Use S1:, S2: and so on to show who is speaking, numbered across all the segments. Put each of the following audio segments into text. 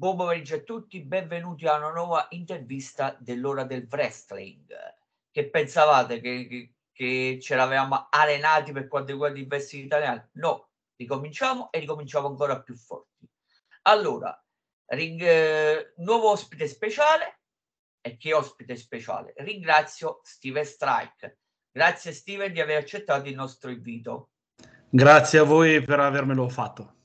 S1: Buon pomeriggio a tutti, benvenuti a una nuova intervista dell'ora del wrestling. Che pensavate che, che, che ce l'avevamo arenati per quanto riguarda i wrestling italiani? No, ricominciamo e ricominciamo ancora più forti. Allora, ring, eh, nuovo ospite speciale. E che ospite speciale? Ringrazio Steven Strike. Grazie Steven di aver accettato il nostro invito.
S2: Grazie a voi per avermelo fatto.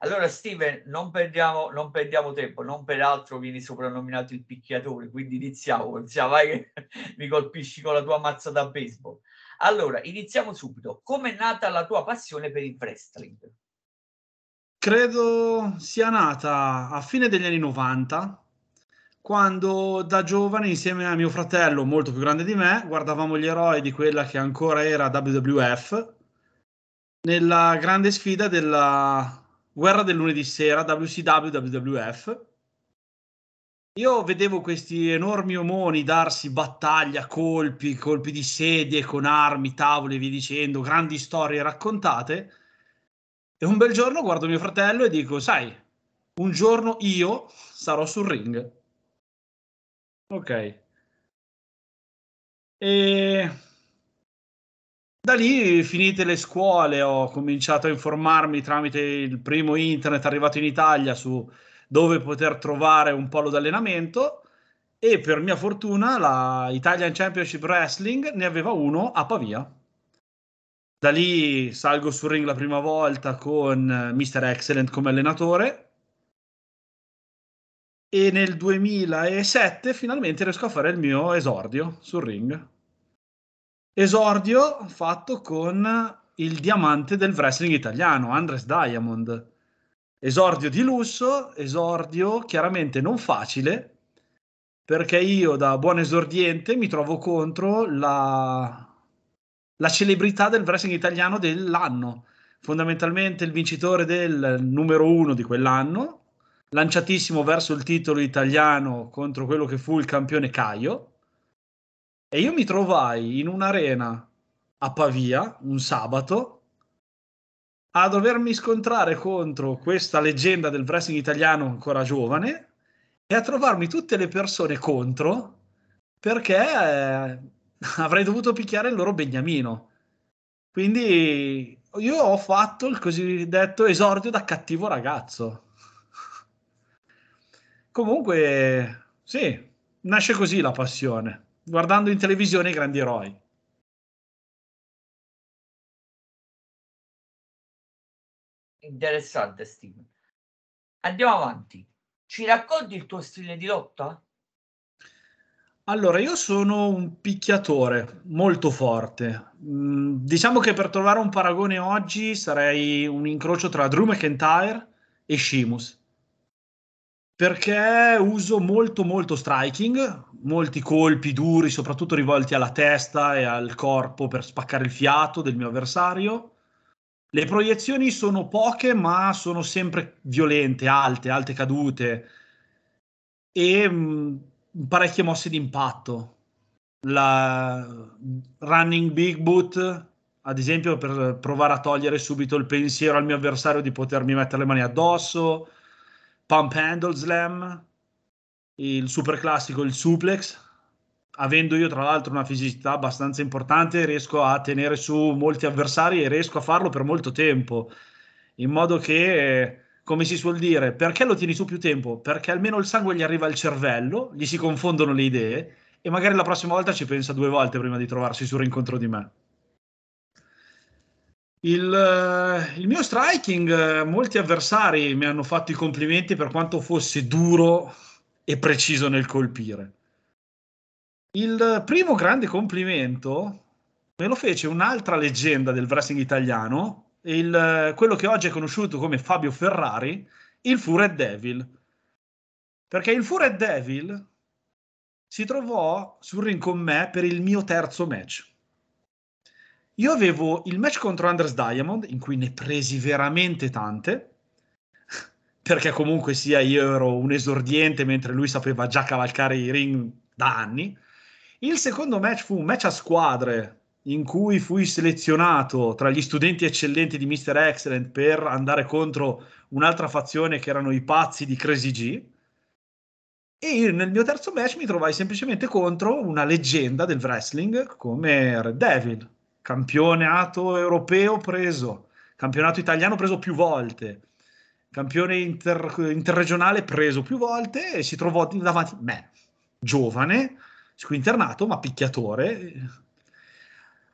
S1: Allora, Steven, non perdiamo, non perdiamo tempo, non peraltro vieni soprannominato il picchiatore, quindi iniziamo, iniziamo, vai che mi colpisci con la tua mazza da baseball. Allora, iniziamo subito. Come è nata la tua passione per il wrestling?
S2: Credo sia nata a fine degli anni 90, quando da giovane, insieme a mio fratello, molto più grande di me, guardavamo gli eroi di quella che ancora era WWF, nella grande sfida della Guerra del lunedì sera, WCW, WWF. Io vedevo questi enormi omoni darsi battaglia, colpi, colpi di sedie con armi, tavole e via dicendo, grandi storie raccontate. E un bel giorno guardo mio fratello e dico, sai, un giorno io sarò sul ring. Ok. E da lì, finite le scuole, ho cominciato a informarmi tramite il primo internet arrivato in Italia su dove poter trovare un polo d'allenamento e per mia fortuna la Italian Championship Wrestling ne aveva uno a Pavia. Da lì salgo sul ring la prima volta con Mr. Excellent come allenatore e nel 2007 finalmente riesco a fare il mio esordio sul ring. Esordio fatto con il diamante del wrestling italiano, Andres Diamond. Esordio di lusso, esordio chiaramente non facile, perché io da buon esordiente mi trovo contro la, la celebrità del wrestling italiano dell'anno, fondamentalmente il vincitore del numero uno di quell'anno, lanciatissimo verso il titolo italiano contro quello che fu il campione Caio e io mi trovai in un'arena a Pavia un sabato a dovermi scontrare contro questa leggenda del wrestling italiano ancora giovane e a trovarmi tutte le persone contro perché eh, avrei dovuto picchiare il loro beniamino. Quindi io ho fatto il cosiddetto esordio da cattivo ragazzo. Comunque, sì, nasce così la passione guardando in televisione i grandi eroi.
S1: Interessante, Steve. Andiamo avanti. Ci racconti il tuo stile di lotta?
S2: Allora, io sono un picchiatore molto forte. Mm, diciamo che per trovare un paragone oggi sarei un incrocio tra Drew McIntyre e Sheamus perché uso molto molto striking, molti colpi duri, soprattutto rivolti alla testa e al corpo per spaccare il fiato del mio avversario. Le proiezioni sono poche, ma sono sempre violente, alte, alte cadute e mh, mm, parecchie mosse d'impatto. La running big boot, ad esempio, per provare a togliere subito il pensiero al mio avversario di potermi mettere le mani addosso pump handle slam, il super classico, il suplex. Avendo io tra l'altro una fisicità abbastanza importante, riesco a tenere su molti avversari e riesco a farlo per molto tempo, in modo che, come si suol dire, perché lo tieni su più tempo? Perché almeno il sangue gli arriva al cervello, gli si confondono le idee e magari la prossima volta ci pensa due volte prima di trovarsi sul rincontro di me. Il, eh, il, mio striking, eh, molti avversari mi hanno fatto i complimenti per quanto fosse duro e preciso nel colpire. Il primo grande complimento me lo fece un'altra leggenda del wrestling italiano, il, quello che oggi è conosciuto come Fabio Ferrari, il Fured Devil. Perché il Fured Devil si trovò sul ring con me per il mio terzo match. Io avevo il match contro Anders Diamond, in cui ne presi veramente tante, perché comunque sia io ero un esordiente, mentre lui sapeva già cavalcare i ring da anni. Il secondo match fu un match a squadre, in cui fui selezionato tra gli studenti eccellenti di Mr. Excellent per andare contro un'altra fazione che erano i pazzi di Crazy G. E nel mio terzo match mi trovai semplicemente contro una leggenda del wrestling come Red Devil, campionato europeo preso, campionato italiano preso più volte, campione inter- interregionale preso più volte e si trovò davanti a me, giovane, squinternato ma picchiatore.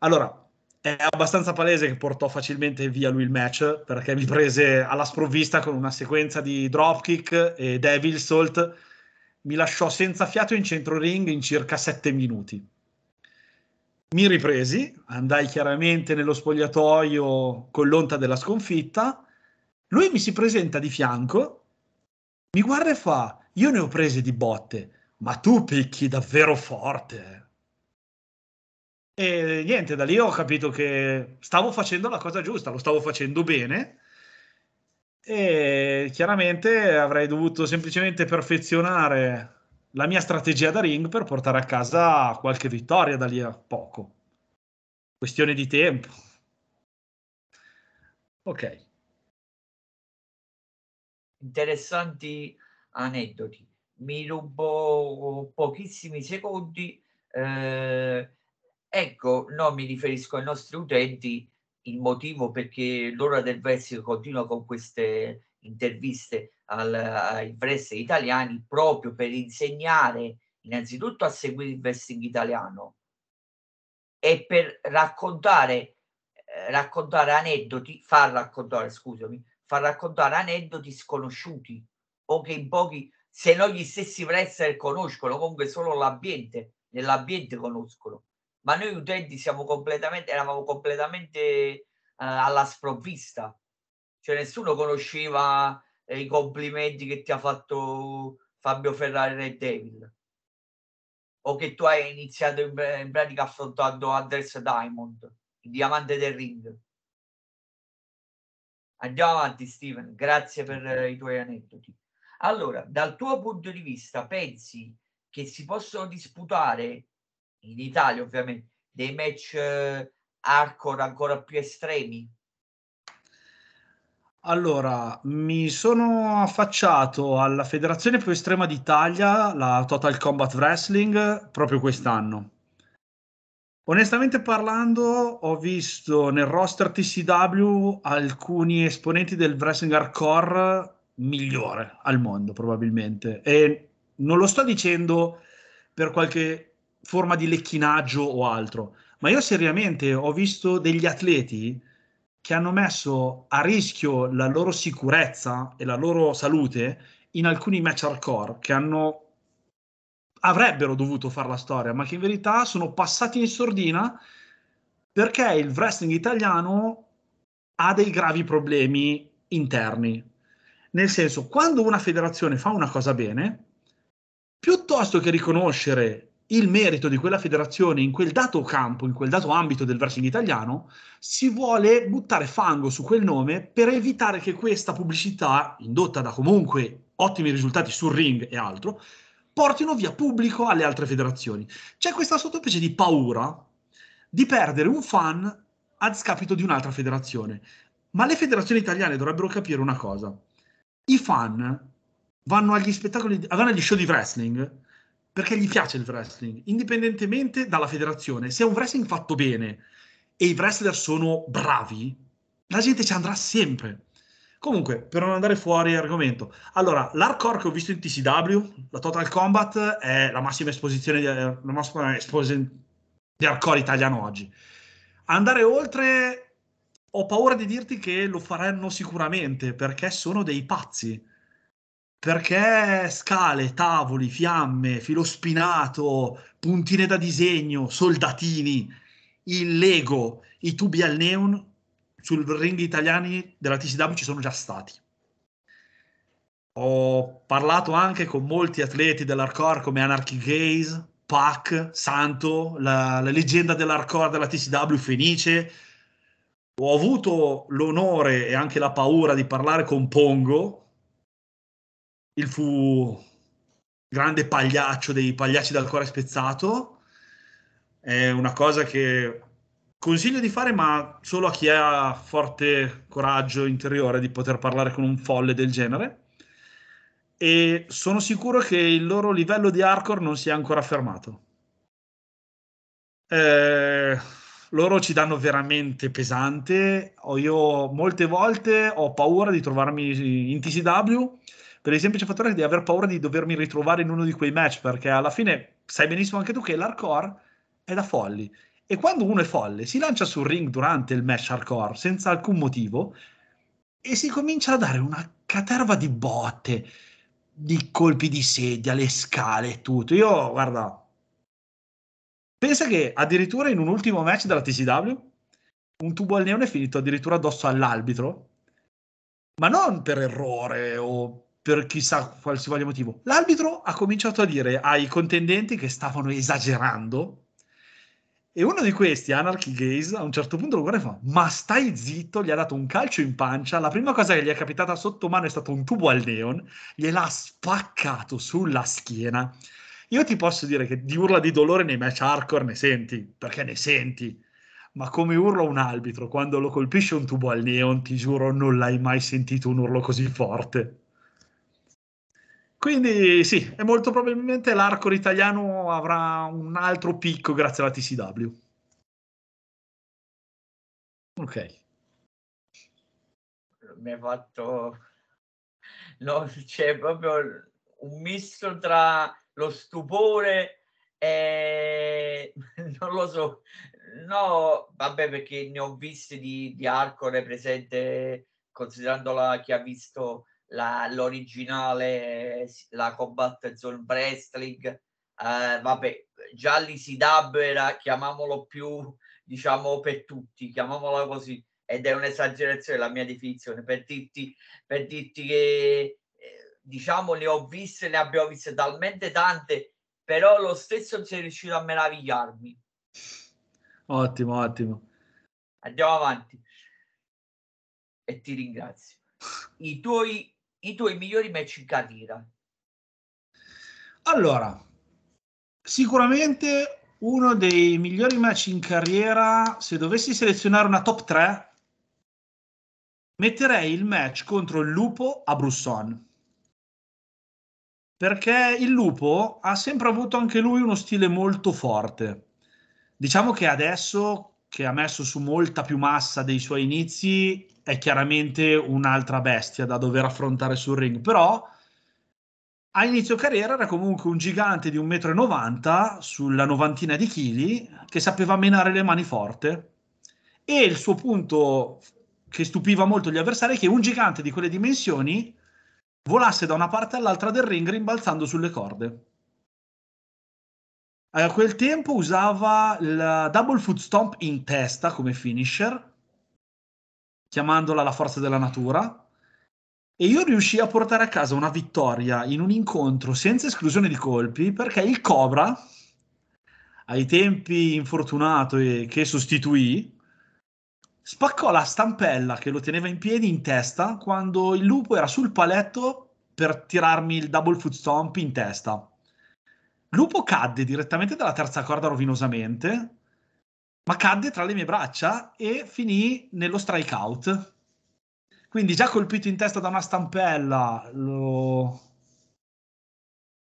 S2: Allora, è abbastanza palese che portò facilmente via lui il match perché mi prese alla sprovvista con una sequenza di dropkick e devil salt mi lasciò senza fiato in centro ring in circa sette minuti. Mi ripresi, andai chiaramente nello spogliatoio con l'onta della sconfitta. Lui mi si presenta di fianco, mi guarda e fa: Io ne ho prese di botte, ma tu picchi davvero forte. E niente, da lì ho capito che stavo facendo la cosa giusta, lo stavo facendo bene e chiaramente avrei dovuto semplicemente perfezionare la mia strategia da ring per portare a casa qualche vittoria da lì a poco. Questione di tempo. Ok.
S1: Interessanti aneddoti. Mi rubo pochissimi secondi. Eh, ecco, no, mi riferisco ai nostri utenti il motivo perché l'ora del wrestling continua con queste interviste al, ai wrestler italiani proprio per insegnare innanzitutto a seguire il wrestling italiano e per raccontare, eh, raccontare aneddoti, far raccontare, scusami, far raccontare aneddoti sconosciuti o che in pochi, se non gli stessi wrestler conoscono, comunque solo l'ambiente, nell'ambiente conoscono ma noi utenti siamo completamente, eravamo completamente eh, alla sprovvista. Cioè nessuno conosceva eh, i complimenti che ti ha fatto Fabio Ferrari Red Devil. O che tu hai iniziato in, in pratica affrontando Anders Diamond, il diamante del ring. Andiamo avanti, Steven. Grazie per eh, i tuoi aneddoti. Allora, dal tuo punto di vista, pensi che si possono disputare in Italia ovviamente, dei match eh, hardcore ancora più estremi?
S2: Allora, mi sono affacciato alla federazione più estrema d'Italia, la Total Combat Wrestling, proprio quest'anno. Onestamente parlando, ho visto nel roster TCW alcuni esponenti del wrestling hardcore migliore al mondo, probabilmente. E non lo sto dicendo per qualche forma di lecchinaggio o altro, ma io seriamente ho visto degli atleti che hanno messo a rischio la loro sicurezza e la loro salute in alcuni match hardcore che hanno avrebbero dovuto fare la storia, ma che in verità sono passati in sordina perché il wrestling italiano ha dei gravi problemi interni. Nel senso, quando una federazione fa una cosa bene, piuttosto che riconoscere il merito di quella federazione in quel dato campo, in quel dato ambito del wrestling italiano, si vuole buttare fango su quel nome per evitare che questa pubblicità, indotta da comunque ottimi risultati sul ring e altro, portino via pubblico alle altre federazioni. C'è questa sottospecie di paura di perdere un fan a scapito di un'altra federazione. Ma le federazioni italiane dovrebbero capire una cosa. I fan vanno agli spettacoli, vanno agli show di wrestling perché gli piace il wrestling, indipendentemente dalla federazione. Se è un wrestling fatto bene e i wrestler sono bravi, la gente ci andrà sempre. Comunque, per non andare fuori argomento, allora, l'hardcore che ho visto in TCW, la Total Combat, è la massima esposizione di, la massima esposizione di hardcore italiano oggi. Andare oltre, ho paura di dirti che lo faranno sicuramente, perché sono dei pazzi perché scale, tavoli, fiamme, filo spinato, puntine da disegno, soldatini, il Lego, i tubi al neon sul ring italiani della TCW ci sono già stati. Ho parlato anche con molti atleti dell'hardcore come Anarchy Gaze, Pac, Santo, la, la leggenda dell'hardcore della TCW Fenice. Ho avuto l'onore e anche la paura di parlare con Pongo, il fu grande pagliaccio dei pagliacci dal cuore spezzato. È una cosa che consiglio di fare, ma solo a chi ha forte coraggio interiore di poter parlare con un folle del genere. E sono sicuro che il loro livello di hardcore non si è ancora fermato. Eh, loro ci danno veramente pesante. Io molte volte ho paura di trovarmi in TCW per il semplice fattore di aver paura di dovermi ritrovare in uno di quei match, perché alla fine sai benissimo anche tu che l'hardcore è da folli. E quando uno è folle, si lancia sul ring durante il match hardcore senza alcun motivo e si comincia a dare una caterva di botte, di colpi di sedia, le scale e tutto. Io, guarda, pensa che addirittura in un ultimo match della TCW un tubo al neone è finito addirittura addosso all'arbitro, ma non per errore o per chissà qualsivoglia motivo. L'arbitro ha cominciato a dire ai contendenti che stavano esagerando e uno di questi, Anarchy Gaze, a un certo punto lo guarda e fa ma stai zitto, gli ha dato un calcio in pancia, la prima cosa che gli è capitata sotto mano è stato un tubo al neon, gliel'ha spaccato sulla schiena. Io ti posso dire che di urla di dolore nei match hardcore ne senti, perché ne senti, ma come urla un arbitro quando lo colpisce un tubo al neon, ti giuro non l'hai mai sentito un urlo così forte. Quindi sì, e molto probabilmente l'arco italiano avrà un altro picco grazie alla TCW. Ok.
S1: Mi ha fatto... No, c'è proprio un misto tra lo stupore e... non lo so. No, vabbè, perché ne ho visti di, di Arcore presente, considerandola chi ha visto la, l'originale, la Combat Zone Wrestling, eh, vabbè, già l'ICW era, chiamiamolo più, diciamo, per tutti, chiamiamola così, ed è un'esagerazione la mia definizione, per dirti, per dirti che, eh, diciamo, ne ho viste, ne abbiamo viste talmente tante, però lo stesso non sei riuscito a meravigliarmi.
S2: Ottimo, ottimo.
S1: Andiamo avanti. E ti ringrazio. I tuoi i tuoi migliori match in carriera?
S2: Allora, sicuramente uno dei migliori match in carriera, se dovessi selezionare una top 3, metterei il match contro il Lupo a Brusson. Perché il Lupo ha sempre avuto anche lui uno stile molto forte. Diciamo che adesso che ha messo su molta più massa dei suoi inizi, è chiaramente un'altra bestia da dover affrontare sul ring, però a inizio carriera era comunque un gigante di 1,90 m sulla novantina di chili che sapeva menare le mani forte e il suo punto che stupiva molto gli avversari è che un gigante di quelle dimensioni volasse da una parte all'altra del ring rimbalzando sulle corde. A quel tempo usava il double foot stomp in testa come finisher chiamandola la forza della natura. E io riuscii a portare a casa una vittoria in un incontro senza esclusione di colpi perché il Cobra, ai tempi infortunato e che sostituì, spaccò la stampella che lo teneva in piedi in testa quando il lupo era sul paletto per tirarmi il double foot stomp in testa. Lupo cadde direttamente dalla terza corda rovinosamente ma cadde tra le mie braccia e finì nello strikeout. Quindi già colpito in testa da una stampella, lo,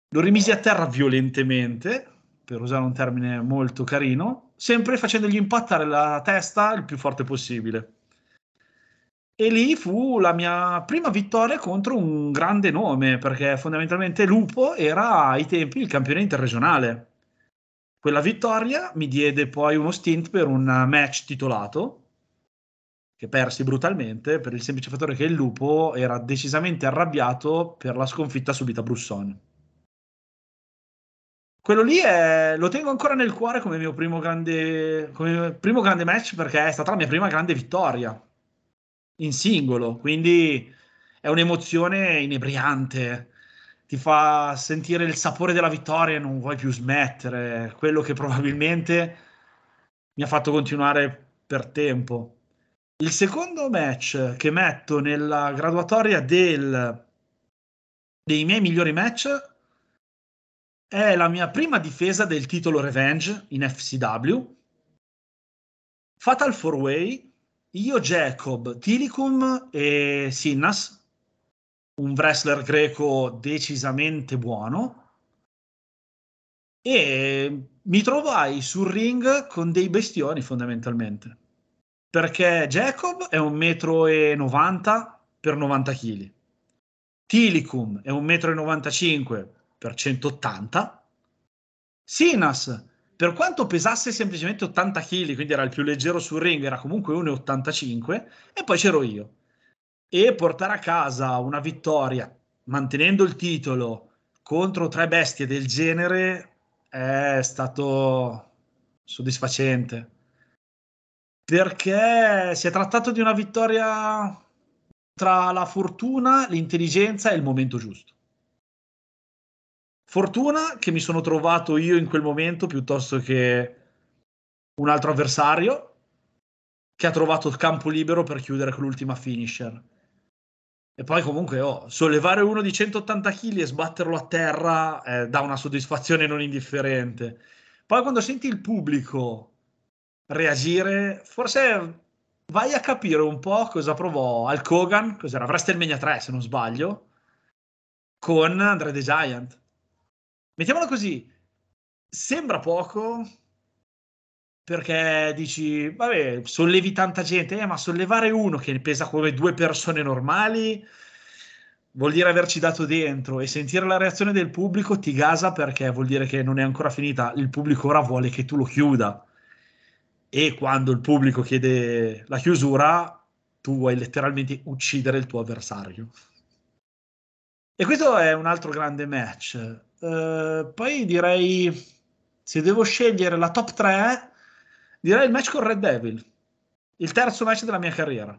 S2: lo rimisi a terra violentemente, per usare un termine molto carino, sempre facendogli impattare la testa il più forte possibile. E lì fu la mia prima vittoria contro un grande nome, perché fondamentalmente Lupo era ai tempi il campione interregionale quella vittoria mi diede poi uno stint per un match titolato che persi brutalmente per il semplice fattore che il lupo era decisamente arrabbiato per la sconfitta subita a Brusson. Quello lì è, lo tengo ancora nel cuore come mio primo grande, come primo grande match perché è stata la mia prima grande vittoria in singolo, quindi è un'emozione inebriante ti fa sentire il sapore della vittoria e non vuoi più smettere, quello che probabilmente mi ha fatto continuare per tempo. Il secondo match che metto nella graduatoria del, dei miei migliori match è la mia prima difesa del titolo Revenge in FCW. Fatal 4 Way, io Jacob, Tilicum e Sinnas, un wrestler greco decisamente buono. E mi trovai sul ring con dei bestioni fondamentalmente. Perché Jacob è un metro e 90 per 90 kg. Tilicum è un metro e 95 per 180. Sinas, per quanto pesasse semplicemente 80 kg, quindi era il più leggero sul ring, era comunque 1,85 e poi c'ero io. E portare a casa una vittoria mantenendo il titolo contro tre bestie del genere è stato soddisfacente perché si è trattato di una vittoria tra la fortuna, l'intelligenza e il momento giusto. Fortuna che mi sono trovato io in quel momento piuttosto che un altro avversario che ha trovato il campo libero per chiudere con l'ultima finisher. E poi comunque oh, sollevare uno di 180 kg e sbatterlo a terra eh, dà una soddisfazione non indifferente. Poi quando senti il pubblico reagire, forse vai a capire un po' cosa provò Al Kogan, cos'era WrestleMania 3 se non sbaglio, con Andre the Giant mettiamola così, sembra poco perché dici, vabbè, sollevi tanta gente, eh, ma sollevare uno che pesa come due persone normali vuol dire averci dato dentro e sentire la reazione del pubblico ti gasa perché vuol dire che non è ancora finita, il pubblico ora vuole che tu lo chiuda. E quando il pubblico chiede la chiusura tu vuoi letteralmente uccidere il tuo avversario. E questo è un altro grande match. Uh, poi direi, se devo scegliere la top 3, direi il match con Red Devil, il terzo match della mia carriera.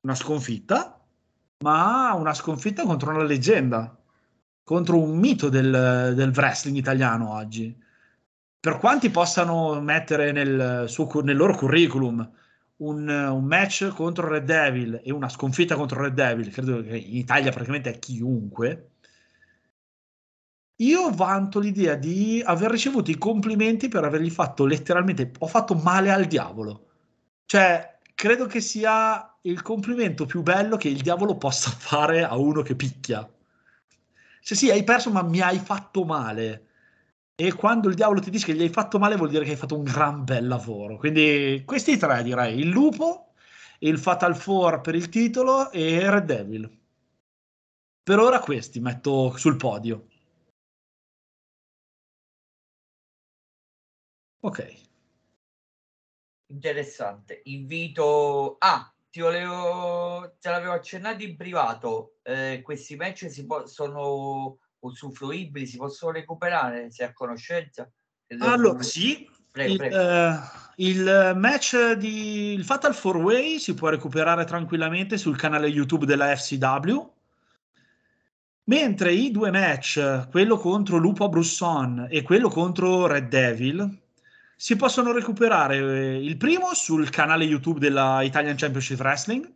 S2: Una sconfitta, ma una sconfitta contro una leggenda, contro un mito del, del wrestling italiano oggi. Per quanti possano mettere nel, suo, nel loro curriculum un, un, match contro Red Devil e una sconfitta contro Red Devil, credo che in Italia praticamente è chiunque, io vanto l'idea di aver ricevuto i complimenti per avergli fatto letteralmente, ho fatto male al diavolo. Cioè, credo che sia il complimento più bello che il diavolo possa fare a uno che picchia. Cioè sì, hai perso, ma mi hai fatto male. E quando il diavolo ti dice che gli hai fatto male, vuol dire che hai fatto un gran bel lavoro. Quindi questi tre direi: il lupo, il Fatal Four per il titolo e Red Devil. Per ora questi metto sul podio. Ok.
S1: Interessante. Invito... Ah, ti volevo... te l'avevo accennato in privato. Eh, questi match si possono usufruibili, si possono recuperare se a conoscenza?
S2: Allora, sì. Prego, il, prego. Uh, il match di il Fatal 4 Way si può recuperare tranquillamente sul canale YouTube della FCW. Mentre i due match, quello contro Lupo Brusson e quello contro Red Devil, si possono recuperare eh, il primo sul canale YouTube della Italian Championship Wrestling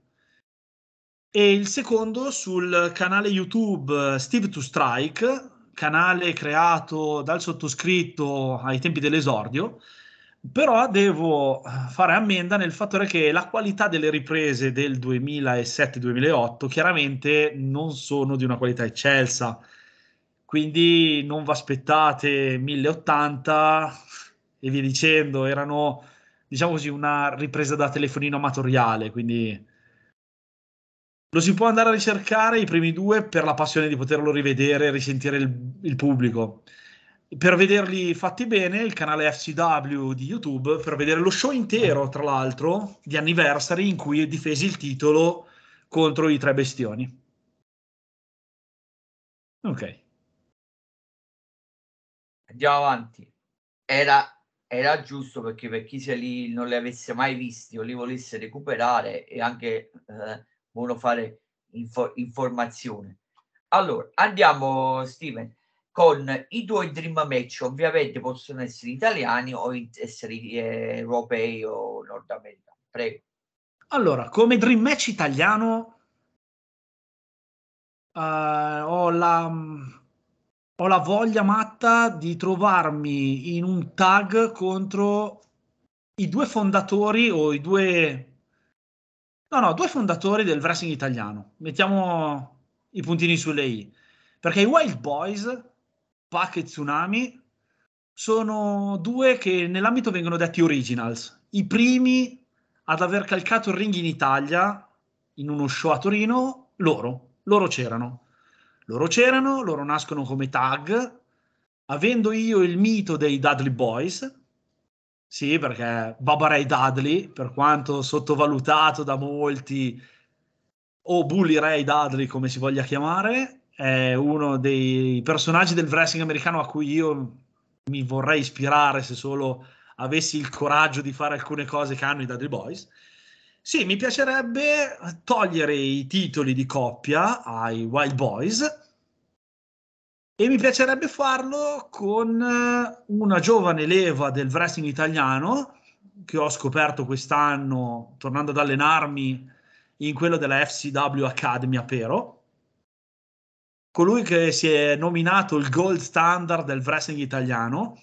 S2: e il secondo sul canale YouTube Steve to Strike, canale creato dal sottoscritto ai tempi dell'esordio. Però devo fare ammenda nel fattore che la qualità delle riprese del 2007-2008 chiaramente non sono di una qualità eccelsa. Quindi non vi aspettate 1080 e via dicendo, erano diciamo così una ripresa da telefonino amatoriale, quindi lo si può andare a ricercare i primi due per la passione di poterlo rivedere e risentire il, il pubblico. Per vederli fatti bene, il canale FCW di YouTube, per vedere lo show intero, tra l'altro, di Anniversary, in cui difesi il titolo contro i tre bestioni. Ok.
S1: Andiamo avanti. Era era giusto perché per chi se li, non li avesse mai visti o li volesse recuperare e anche eh, uno fare info, informazione. Allora, andiamo Steven con i tuoi dream match, ovviamente possono essere italiani o essere eh, europei o nordamericani. Prego.
S2: Allora, come dream match italiano uh, ho la ho la voglia matta di trovarmi in un tag contro i due fondatori o i due... No, no, due fondatori del wrestling italiano. Mettiamo i puntini sulle i. Perché i Wild Boys, Pac e Tsunami, sono due che nell'ambito vengono detti originals. I primi ad aver calcato il ring in Italia, in uno show a Torino, loro. Loro c'erano. Loro c'erano, loro nascono come tag, avendo io il mito dei Dudley Boys, sì, perché Baba Ray Dudley, per quanto sottovalutato da molti, o Bully Ray Dudley, come si voglia chiamare, è uno dei personaggi del wrestling americano a cui io mi vorrei ispirare se solo avessi il coraggio di fare alcune cose che hanno i Dudley Boys. Sì, mi piacerebbe togliere i titoli di coppia ai Wild Boys e mi piacerebbe farlo con eh, una giovane leva del wrestling italiano che ho scoperto quest'anno tornando ad allenarmi in quello della FCW Academy a Pero. Colui che si è nominato il gold standard del wrestling italiano.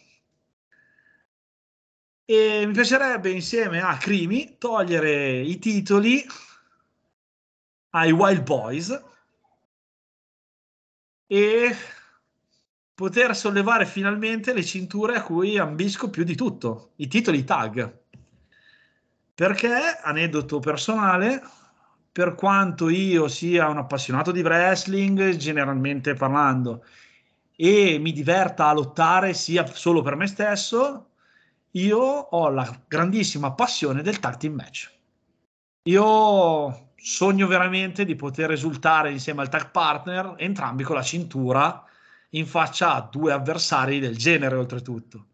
S2: E mi piacerebbe insieme a Crimi togliere i titoli ai Wild Boys e poter sollevare finalmente le cinture a cui ambisco più di tutto, i titoli tag. Perché, aneddoto personale, per quanto io sia un appassionato di wrestling, generalmente parlando, e mi diverta a lottare sia solo per me stesso, io ho la grandissima passione del tag team match. Io sogno veramente di poter esultare insieme al tag partner, entrambi con la cintura in faccia a due avversari del genere, oltretutto.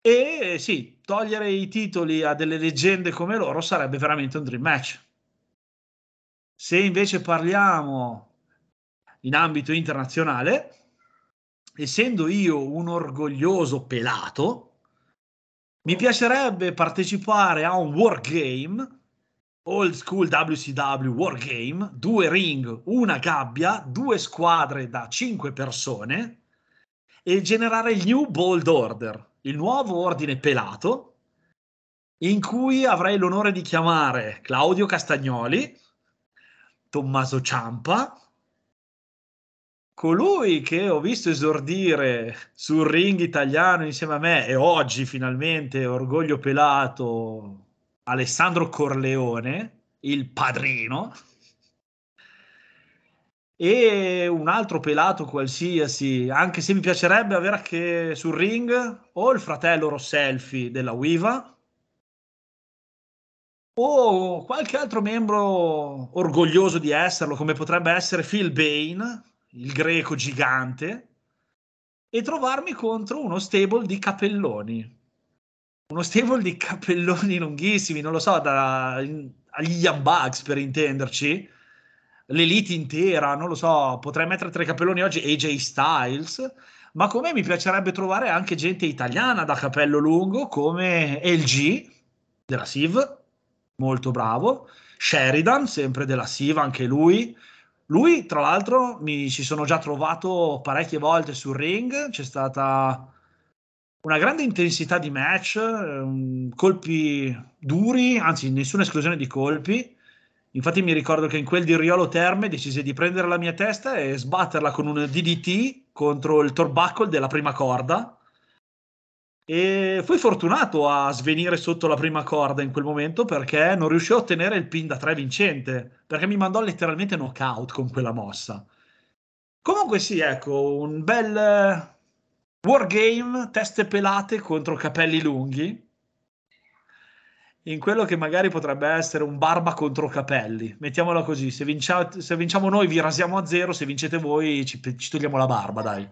S2: E sì, togliere i titoli a delle leggende come loro sarebbe veramente un dream match. Se invece parliamo in ambito internazionale, essendo io un orgoglioso pelato, mi piacerebbe partecipare a un wargame old school WCW Wargame, due ring, una gabbia, due squadre da cinque persone e generare il New Bold Order, il nuovo ordine pelato, in cui avrei l'onore di chiamare Claudio Castagnoli, Tommaso Ciampa, colui che ho visto esordire sul ring italiano insieme a me e oggi finalmente orgoglio pelato Alessandro Corleone, il padrino, e un altro pelato qualsiasi, anche se mi piacerebbe avere anche sul ring o il fratello Rosselfi della Wiva o qualche altro membro orgoglioso di esserlo, come potrebbe essere Phil Bain, il greco gigante, e trovarmi contro uno stable di capelloni uno stable di cappelloni lunghissimi, non lo so, da, agli Young Bugs per intenderci, l'elite intera, non lo so, potrei mettere tra i cappelloni oggi AJ Styles, ma come mi piacerebbe trovare anche gente italiana da capello lungo come LG della SIV, molto bravo, Sheridan, sempre della SIV, anche lui. Lui, tra l'altro, mi ci sono già trovato parecchie volte sul ring, c'è stata una grande intensità di match, um, colpi duri, anzi nessuna esclusione di colpi. Infatti mi ricordo che in quel di Riolo Terme decise di prendere la mia testa e sbatterla con un DDT contro il torbackle della prima corda. E fui fortunato a svenire sotto la prima corda in quel momento perché non riuscivo a ottenere il pin da 3 vincente, perché mi mandò letteralmente knockout con quella mossa. Comunque sì, ecco, un bel Wargame, teste pelate contro capelli lunghi. In quello che magari potrebbe essere un barba contro capelli. Mettiamola così: se, vincia- se vinciamo noi, vi rasiamo a zero. Se vincete voi, ci, ci togliamo la barba, dai.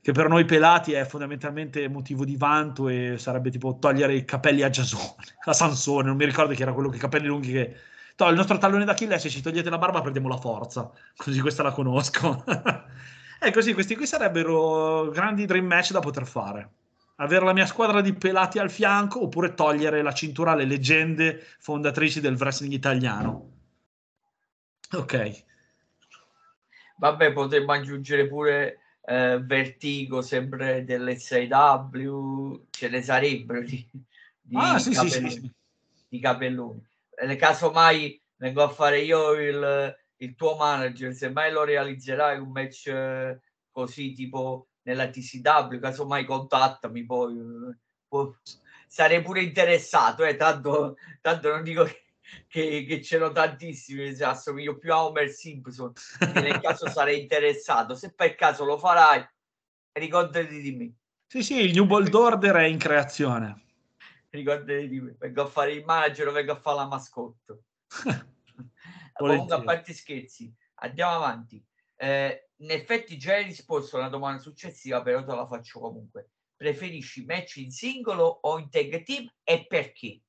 S2: Che per noi pelati è fondamentalmente motivo di vanto e sarebbe tipo togliere i capelli a Giasone, a Sansone. Non mi ricordo chi era quello che i capelli lunghi che. No, il nostro tallone d'Achille, se ci togliete la barba, perdiamo la forza. Così questa la conosco. Ecco sì, questi qui sarebbero grandi dream match da poter fare. Avere la mia squadra di pelati al fianco oppure togliere la cintura alle leggende fondatrici del wrestling italiano. Ok.
S1: Vabbè, potremmo aggiungere pure eh, Vertigo, sempre dell'SIW, ce ne sarebbero di, di, ah, sì, capelloni, sì, sì. di capelloni. Nel caso mai vengo a fare io il, il tuo manager, se mai lo realizzerai un match eh, così tipo nella TCW, casomai contattami poi, eh, poi sarei pure interessato, eh, tanto, tanto non dico che, che, che c'erano tantissimi, cioè, assomiglio più a Homer Simpson, nel caso sarei interessato, se per caso lo farai, ricordati di me.
S2: Sì, sì, il New Bold Order è in creazione.
S1: Ricordati di me, vengo a fare il manager o vengo a fare la mascotte. Comunque, a parte scherzi, andiamo avanti. Eh, in effetti già hai risposto a una domanda successiva, però te la faccio comunque. Preferisci match in singolo o in tag team e perché?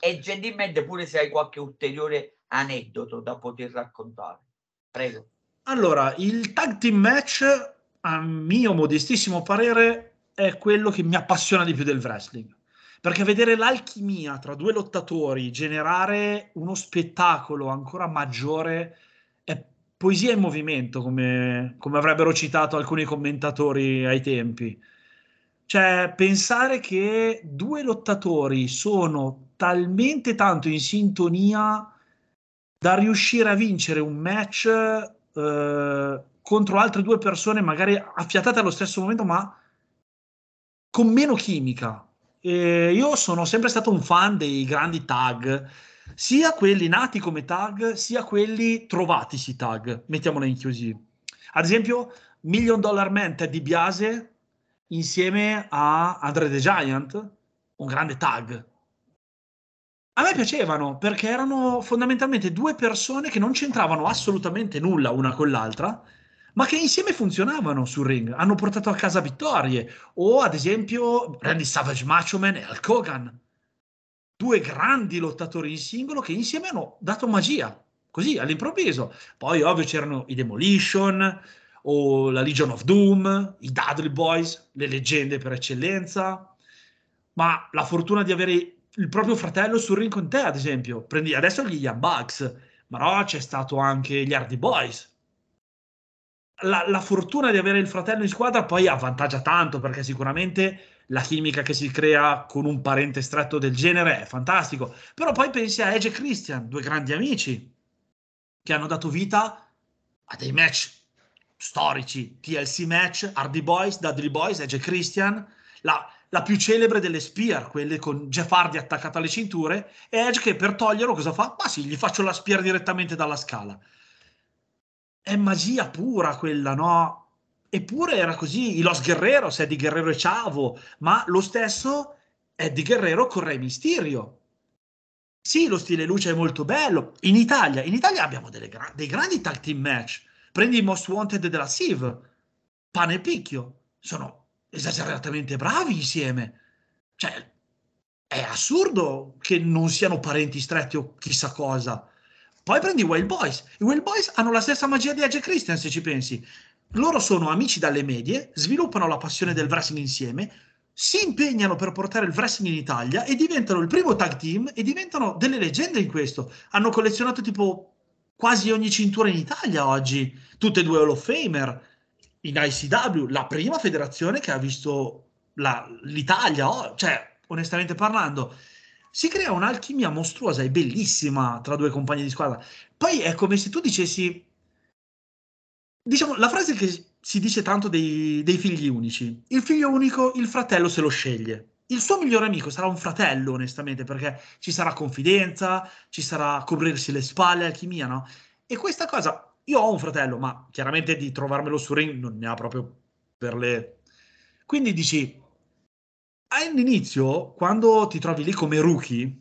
S1: E gentilmente pure se hai qualche ulteriore aneddoto da poter raccontare. Prego.
S2: Allora, il tag team match, a mio modestissimo parere, è quello che mi appassiona di più del wrestling. Perché vedere l'alchimia tra due lottatori generare uno spettacolo ancora maggiore è poesia in movimento, come, come avrebbero citato alcuni commentatori ai tempi. Cioè, pensare che due lottatori sono talmente tanto in sintonia da riuscire a vincere un match eh, contro altre due persone, magari affiatate allo stesso momento, ma con meno chimica. E io sono sempre stato un fan dei grandi tag, sia quelli nati come tag, sia quelli trovatisi tag, mettiamola in chiusi. Ad esempio, Million Dollar Man Ted DiBiase insieme a Andre the Giant, un grande tag. A me piacevano perché erano fondamentalmente due persone che non c'entravano assolutamente nulla una con l'altra, ma che insieme funzionavano sul ring, hanno portato a casa vittorie, o ad esempio Randy Savage Macho Man e Hulk Hogan, due grandi lottatori in singolo che insieme hanno dato magia, così all'improvviso. Poi ovvio c'erano i Demolition, o la Legion of Doom, i Dudley Boys, le leggende per eccellenza, ma la fortuna di avere il proprio fratello sul ring con te, ad esempio, prendi adesso gli Young Bucks, però c'è stato anche gli Hardy Boys, la, la, fortuna di avere il fratello in squadra poi avvantaggia tanto perché sicuramente la chimica che si crea con un parente stretto del genere è fantastico. Però poi pensi a Edge e Christian, due grandi amici che hanno dato vita a dei match storici, TLC match, Hardy Boys, Dudley Boys, Edge e Christian, la, la più celebre delle Spear, quelle con Jeff Hardy attaccato alle cinture, e Edge che per toglierlo cosa fa? Ma sì, gli faccio la Spear direttamente dalla scala è magia pura quella, no? Eppure era così, i Los Guerreros, Eddie Guerrero e Chavo, ma lo stesso Eddie Guerrero con Re Mysterio. Sì, lo stile luce è molto bello. In Italia, in Italia abbiamo gra- dei grandi tag team match. Prendi i Most Wanted della Siv, Pane e Picchio. Sono esageratamente bravi insieme. Cioè, è assurdo che non siano parenti stretti o chissà cosa. Poi prendi i Wild Boys. I Wild Boys hanno la stessa magia di Edge Christian, se ci pensi. Loro sono amici dalle medie, sviluppano la passione del wrestling insieme, si impegnano per portare il wrestling in Italia e diventano il primo tag team e diventano delle leggende in questo. Hanno collezionato tipo quasi ogni cintura in Italia oggi, tutte e due Hall of Famer. In ICW, la prima federazione che ha visto la, l'Italia, oh, cioè onestamente parlando si crea un'alchimia mostruosa e bellissima tra due compagni di squadra. Poi è come se tu dicessi, diciamo, la frase che si dice tanto dei, dei figli unici. Il figlio unico, il fratello se lo sceglie. Il suo migliore amico sarà un fratello, onestamente, perché ci sarà confidenza, ci sarà coprirsi le spalle, alchimia, no? E questa cosa, io ho un fratello, ma chiaramente di trovarmelo su ring non ne ha proprio per le... Quindi dici, all'inizio, quando ti trovi lì come rookie,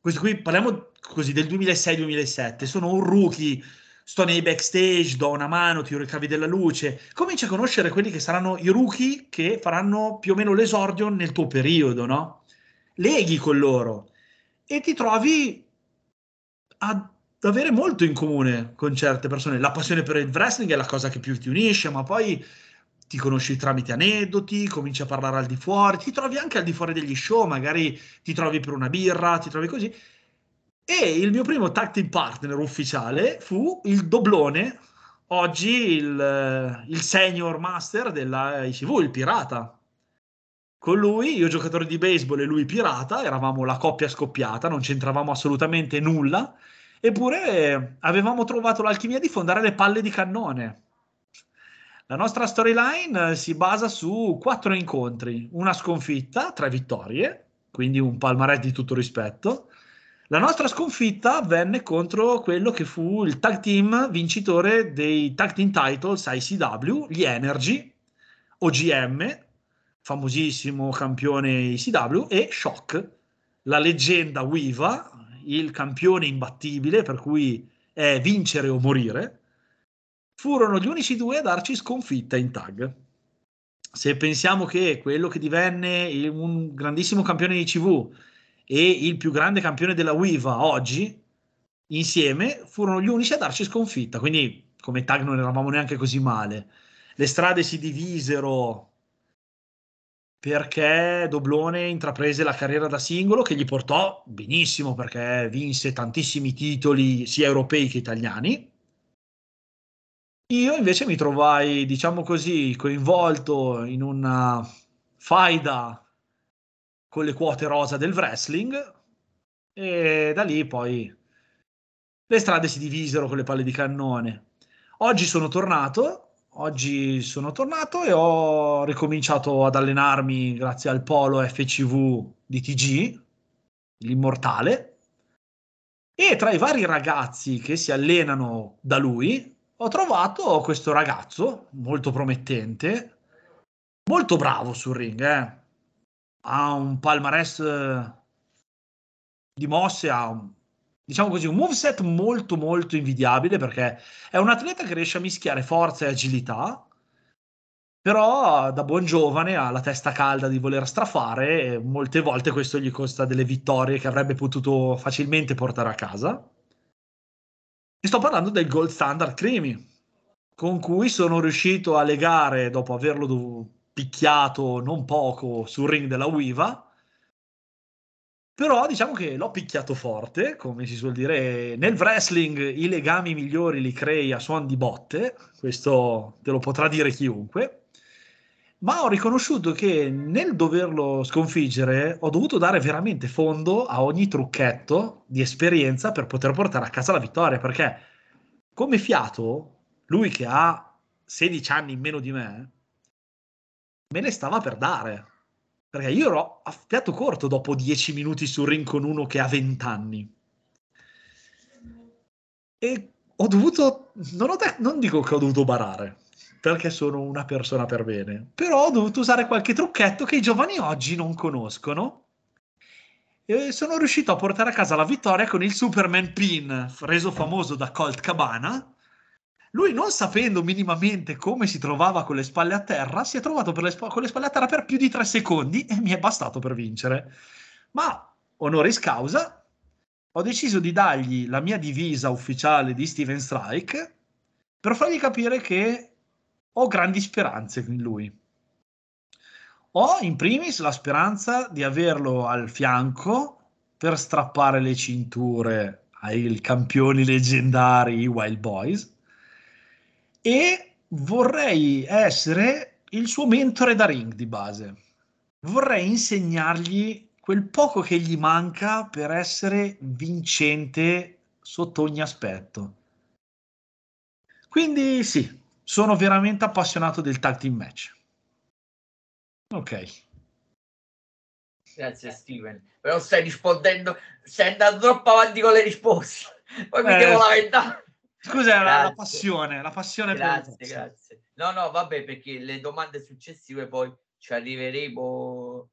S2: questo qui parliamo così del 2006-2007, sono un rookie, sto nei backstage, do una mano, tiro i cavi della luce, cominci a conoscere quelli che saranno i rookie che faranno più o meno l'esordio nel tuo periodo, no? Leghi con loro e ti trovi ad avere molto in comune con certe persone. La passione per il wrestling è la cosa che più ti unisce, ma poi ti conosci tramite aneddoti, cominci a parlare al di fuori, ti trovi anche al di fuori degli show, magari ti trovi per una birra, ti trovi così. E il mio primo tag team partner ufficiale fu il doblone, oggi il, il senior master della ICV, il pirata. con lui, io giocatore di baseball e lui pirata, eravamo la coppia scoppiata, non c'entravamo assolutamente nulla, eppure avevamo trovato l'alchimia di fondare le palle di cannone. La nostra storyline si basa su quattro incontri, una sconfitta, tre vittorie, quindi un palmarès di tutto rispetto. La nostra sconfitta avvenne contro quello che fu il tag team vincitore dei tag team titles ICW, gli Energy, OGM, famosissimo campione ICW, e Shock, la leggenda Wiva, il campione imbattibile, per cui è vincere o morire, furono gli unici due a darci sconfitta in tag. Se pensiamo che quello che divenne un grandissimo campione di CV e il più grande campione della Wiva oggi, insieme, furono gli unici a darci sconfitta, quindi come tag non eravamo neanche così male. Le strade si divisero perché Doblone intraprese la carriera da singolo che gli portò benissimo perché vinse tantissimi titoli sia europei che italiani. Io invece mi trovai, diciamo così, coinvolto in una faida con le quote rosa del wrestling e da lì poi le strade si divisero con le palle di cannone. Oggi sono tornato Oggi sono tornato e ho ricominciato ad allenarmi grazie al polo FCV di TG, l'immortale. E tra i vari ragazzi che si allenano da lui, ho trovato questo ragazzo molto promettente, molto bravo sul ring. Eh. Ha un palmarès di mosse, ha un diciamo così, un moveset molto molto invidiabile perché è un atleta che riesce a mischiare forza e agilità, però da buon giovane ha la testa calda di voler strafare e molte volte questo gli costa delle vittorie che avrebbe potuto facilmente portare a casa. E sto parlando del gold standard Crimi, con cui sono riuscito a legare, dopo averlo picchiato non poco sul ring della Wiva, però diciamo che l'ho picchiato forte, come si suol dire. Nel wrestling i legami migliori li crei a suon di botte, questo te lo potrà dire chiunque. Ma ho riconosciuto che nel doverlo sconfiggere ho dovuto dare veramente fondo a ogni trucchetto di esperienza per poter portare a casa la vittoria. Perché come fiato, lui che ha 16 anni in meno di me, me ne stava per dare perché io ero a fiato corto dopo dieci minuti sul ring con uno che ha vent'anni. E ho dovuto, non, ho de- non dico che ho dovuto barare, perché sono una persona per bene, però ho dovuto usare qualche trucchetto che i giovani oggi non conoscono. E sono riuscito a portare a casa la vittoria con il Superman Pin, reso famoso da Colt Cabana, lui, non sapendo minimamente come si trovava con le spalle a terra, si è trovato le sp- con le spalle a terra per più di tre secondi e mi è bastato per vincere. Ma, onoris causa, ho deciso di dargli la mia divisa ufficiale di Steven Strike per fargli capire che ho grandi speranze in lui. Ho in primis la speranza di averlo al fianco per strappare le cinture ai campioni leggendari, Wild Boys e vorrei essere il suo mentore da ring di base. Vorrei insegnargli quel poco che gli manca per essere vincente sotto ogni aspetto. Quindi sì, sono veramente appassionato del tag team match. Ok.
S1: Grazie Steven, però stai rispondendo, stai andando troppo avanti con le risposte, poi mi eh, devo lamentare.
S2: Scusa, la, la, passione, la passione
S1: grazie, per grazie. No, no, vabbè, perché le domande successive poi ci arriveremo.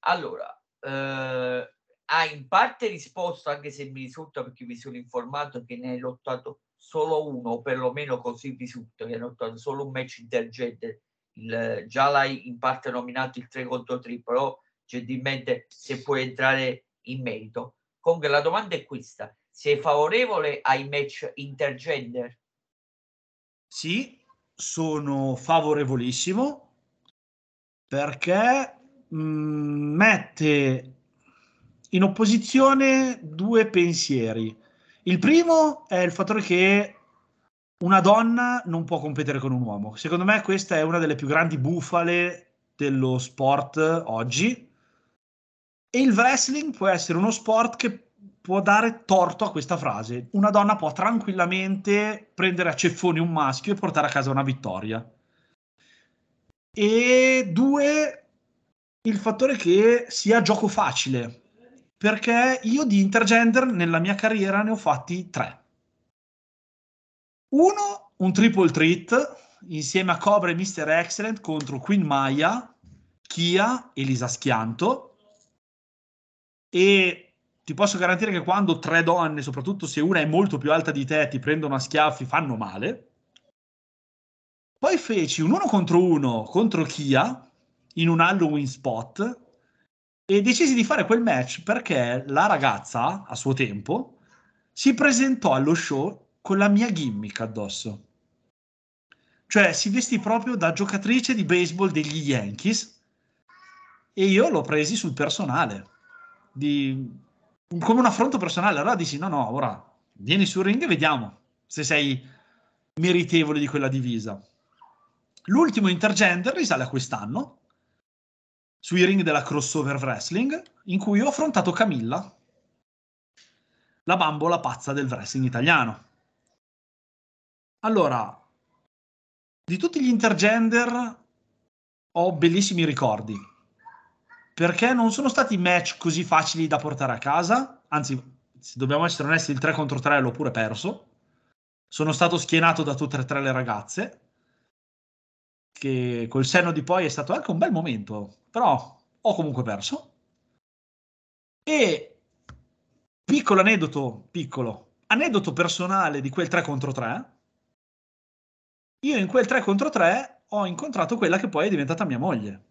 S1: Allora, eh, ha in parte risposto, anche se mi risulta perché mi sono informato che ne hai lottato solo uno, o perlomeno così risulta che hai lottato solo un match intergender. Il, già l'hai in parte nominato il 3 contro 3, però gentilmente se puoi entrare in merito. Comunque la domanda è questa sei favorevole ai match intergender?
S2: Sì, sono favorevolissimo perché mh, mm, mette in opposizione due pensieri. Il primo è il fattore che una donna non può competere con un uomo. Secondo me questa è una delle più grandi bufale dello sport oggi e il wrestling può essere uno sport che può dare torto a questa frase. Una donna può tranquillamente prendere a ceffoni un maschio e portare a casa una vittoria. E due, il fattore che sia gioco facile, perché io di intergender nella mia carriera ne ho fatti tre. Uno, un triple treat insieme a Cobra e Mr. Excellent contro Queen Maya, Kia e Lisa Schianto. E ti posso garantire che quando tre donne, soprattutto se una è molto più alta di te, ti prendono a schiaffi, fanno male. Poi feci un uno contro uno contro Kia in un Halloween spot e decisi di fare quel match perché la ragazza, a suo tempo, si presentò allo show con la mia gimmick addosso. Cioè si vestì proprio da giocatrice di baseball degli Yankees e io l'ho presi sul personale, di, come un affronto personale. Allora dissi no, no, ora vieni sul ring e vediamo se sei meritevole di quella divisa. L'ultimo intergender risale a quest'anno, sui ring della crossover wrestling, in cui ho affrontato Camilla, la bambola pazza del wrestling italiano. Allora, di tutti gli intergender ho bellissimi ricordi, perché non sono stati match così facili da portare a casa, anzi, se dobbiamo essere onesti, il 3 contro 3 l'ho pure perso. Sono stato schienato da tutte e tre le ragazze, che col senno di poi è stato anche un bel momento, però ho comunque perso. E piccolo aneddoto, piccolo, aneddoto personale di quel 3 contro 3. Io in quel 3 contro 3 ho incontrato quella che poi è diventata mia moglie.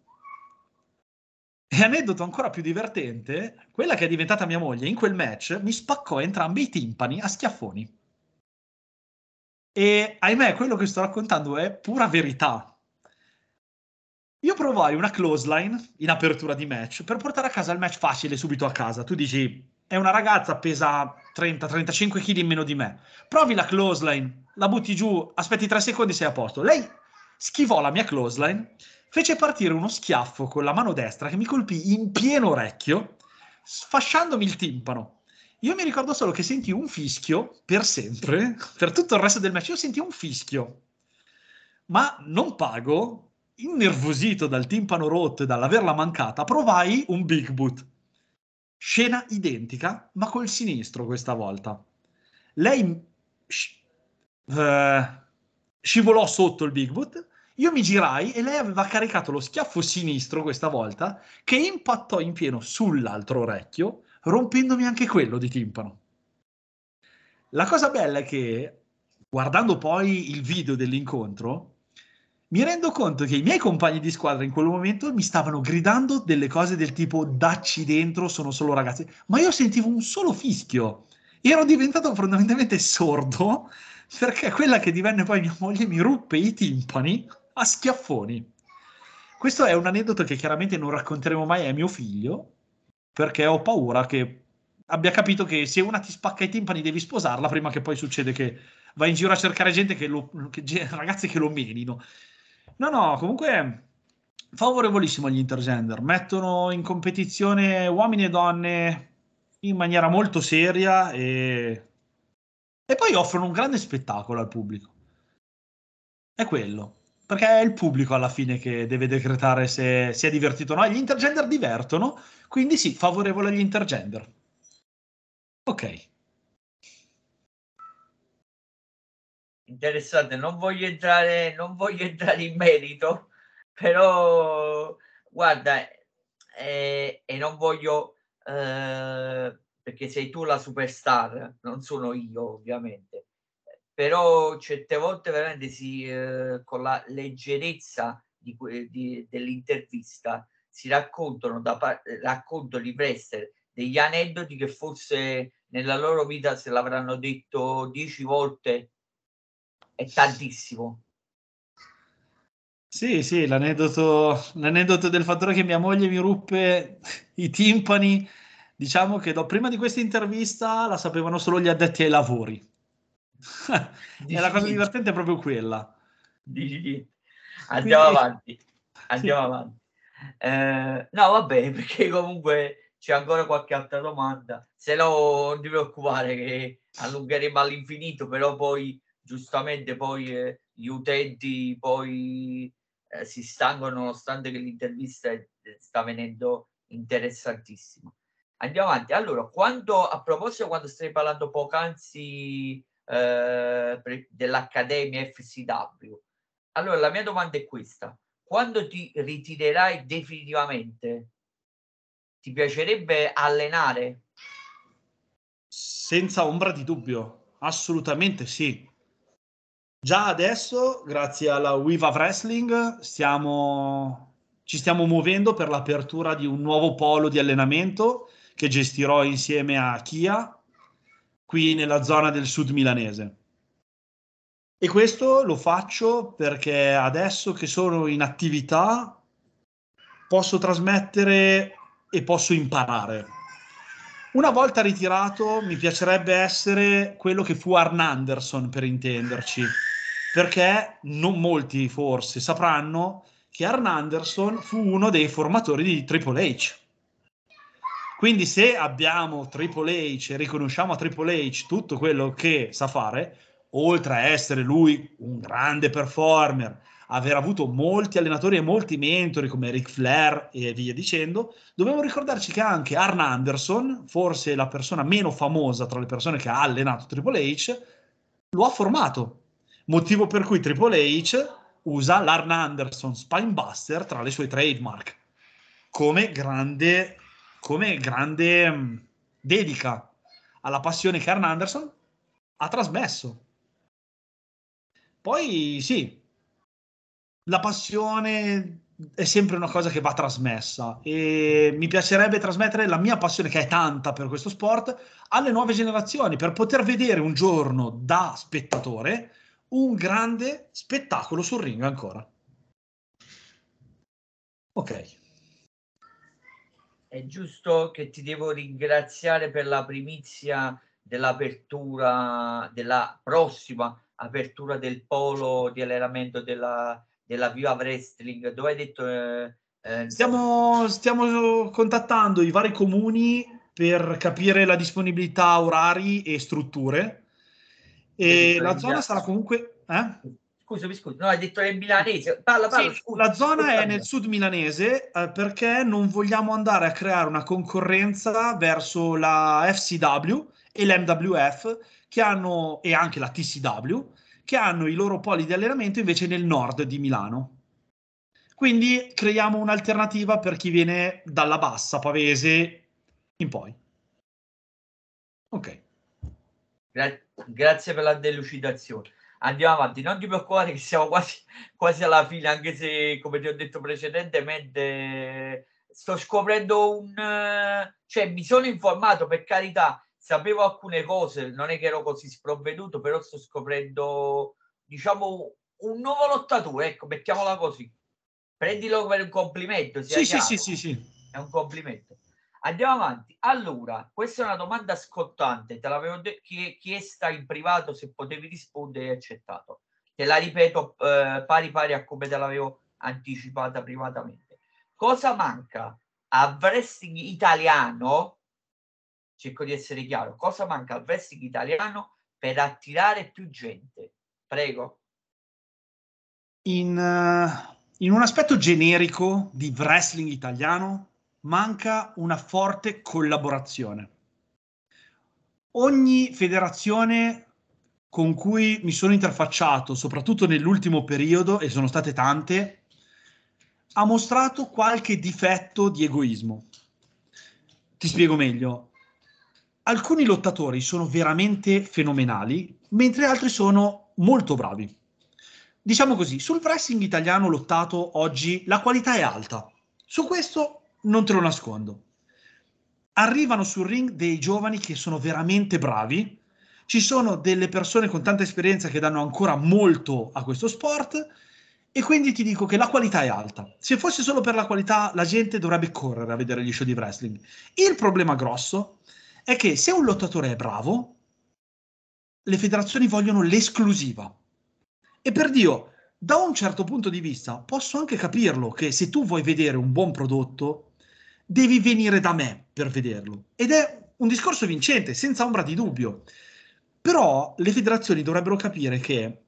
S2: E aneddoto ancora più divertente, quella che è diventata mia moglie in quel match mi spaccò entrambi i timpani a schiaffoni. E ahimè, quello che sto raccontando è pura verità. Io provai una close line in apertura di match per portare a casa il match facile subito a casa. Tu dici, è una ragazza, pesa 30-35 kg in meno di me. Provi la close line, la butti giù, aspetti 3 secondi e sei a posto. Lei schivò la mia close line, fece partire uno schiaffo con la mano destra che mi colpì in pieno orecchio, sfasciandomi il timpano. Io mi ricordo solo che sentì un fischio per sempre, per tutto il resto del match. Io sentì un fischio, ma non pago innervosito dal timpano rotto e dall'averla mancata, provai un big boot. Scena identica, ma col sinistro questa volta. Lei sci- uh, scivolò sotto il big boot, io mi girai e lei aveva caricato lo schiaffo sinistro questa volta, che impattò in pieno sull'altro orecchio, rompendomi anche quello di timpano. La cosa bella è che, guardando poi il video dell'incontro, mi rendo conto che i miei compagni di squadra in quel momento mi stavano gridando delle cose del tipo dacci dentro, sono solo ragazzi, ma io sentivo un solo fischio. Ero diventato fondamentalmente sordo perché quella che divenne poi mia moglie mi ruppe i timpani a schiaffoni. Questo è un aneddoto che chiaramente non racconteremo mai a mio figlio perché ho paura che abbia capito che se una ti spacca i timpani devi sposarla prima che poi succede che va in giro a cercare gente che lo, che, ragazzi che lo menino. No, no, comunque favorevolissimo agli intergender. Mettono in competizione uomini e donne in maniera molto seria e, e poi offrono un grande spettacolo al pubblico. È quello. Perché è il pubblico alla fine che deve decretare se si è divertito o no. Gli intergender divertono, quindi sì, favorevole agli intergender. Ok.
S1: Interessante, non voglio entrare, non voglio entrare in merito, però guarda, eh, e non voglio, eh, perché sei tu la superstar, non sono io ovviamente, però certe volte veramente si, eh, con la leggerezza di, di, dell'intervista si raccontano, da, raccontano i wrestler degli aneddoti che forse nella loro vita se l'avranno detto dieci volte è tantissimo.
S2: Sì, sì, l'aneddoto, l'aneddoto del fattore che mia moglie mi ruppe i timpani, diciamo che do, prima di questa intervista la sapevano solo gli addetti ai lavori. e la cosa divertente è proprio quella.
S1: Andiamo Quindi, avanti, andiamo sì. avanti. Eh, no, vabbè, perché comunque c'è ancora qualche altra domanda. Se no, non ti preoccupare che allungheremo all'infinito, però poi giustamente poi eh, gli utenti poi eh, si stanno nonostante che l'intervista sta venendo interessantissima. Andiamo avanti. Allora, quando a proposito, quando stai parlando poc'anzi eh, dell'Accademia FCW, allora la mia domanda è questa: quando ti ritirerai definitivamente, ti piacerebbe allenare?
S2: Senza ombra di dubbio, assolutamente sì. Già adesso, grazie alla Wiva Wrestling, stiamo, ci stiamo muovendo per l'apertura di un nuovo polo di allenamento che gestirò insieme a Kia qui nella zona del sud milanese. E questo lo faccio perché adesso che sono in attività posso trasmettere e posso imparare. Una volta ritirato mi piacerebbe essere quello che fu Arn Anderson per intenderci perché non molti forse sapranno che Arn Anderson fu uno dei formatori di Triple H. Quindi se abbiamo Triple H e riconosciamo a Triple H tutto quello che sa fare, oltre a essere lui un grande performer, aver avuto molti allenatori e molti mentori come Ric Flair e via dicendo, dobbiamo ricordarci che anche Arn Anderson, forse la persona meno famosa tra le persone che ha allenato Triple H, lo ha formato motivo per cui Triple H usa l'Arn Anderson Spinebuster tra le sue trademark come grande, come grande mm, dedica alla passione che Arn Anderson ha trasmesso. Poi sì, la passione è sempre una cosa che va trasmessa e mi piacerebbe trasmettere la mia passione che è tanta per questo sport alle nuove generazioni per poter vedere un giorno da spettatore un grande spettacolo sul ring ancora. Ok.
S1: È giusto che ti devo ringraziare per la primizia dell'apertura, della prossima apertura del polo di allenamento della, della Viva Wrestling, dove hai detto... Eh,
S2: eh, stiamo, stiamo contattando i vari comuni per capire la disponibilità orari e strutture e la zona sarà comunque... Eh?
S1: Scusami, scusa, no, hai detto è milanese. Parla, parla,
S2: sì, scusa, la zona scusa, è nel sud milanese eh, perché non vogliamo andare a creare una concorrenza verso la FCW e l'MWF che hanno, e anche la TCW che hanno i loro poli di allenamento invece nel nord di Milano. Quindi creiamo un'alternativa per chi viene dalla bassa Pavese in poi. Ok.
S1: Gra- grazie per la delucidazione. Andiamo avanti, non ti preoccupare che siamo quasi, quasi alla fine, anche se, come ti ho detto precedentemente, sto scoprendo un... cioè mi sono informato, per carità, sapevo alcune cose, non è che ero così sprovveduto, però sto scoprendo, diciamo, un nuovo lottatore, ecco, mettiamola così. Prendilo per un complimento.
S2: Sì, sì, sì, sì, sì.
S1: È un complimento. Andiamo avanti. Allora, questa è una domanda scottante, te l'avevo chiesta in privato se potevi rispondere e accettato. Te la ripeto eh, pari pari a come te l'avevo anticipata privatamente. Cosa manca al wrestling italiano? Cerco di essere chiaro. Cosa manca al wrestling italiano per attirare più gente? Prego.
S2: In, uh, in un aspetto generico di wrestling italiano, manca una forte collaborazione. Ogni federazione con cui mi sono interfacciato, soprattutto nell'ultimo periodo, e sono state tante, ha mostrato qualche difetto di egoismo. Ti spiego meglio. Alcuni lottatori sono veramente fenomenali, mentre altri sono molto bravi. Diciamo così, sul wrestling italiano lottato oggi la qualità è alta. Su questo non te lo nascondo. Arrivano sul ring dei giovani che sono veramente bravi, ci sono delle persone con tanta esperienza che danno ancora molto a questo sport e quindi ti dico che la qualità è alta. Se fosse solo per la qualità, la gente dovrebbe correre a vedere gli show di wrestling. Il problema grosso è che se un lottatore è bravo, le federazioni vogliono l'esclusiva. E per Dio, da un certo punto di vista posso anche capirlo che se tu vuoi vedere un buon prodotto, devi venire da me per vederlo. Ed è un discorso vincente, senza ombra di dubbio. Però le federazioni dovrebbero capire che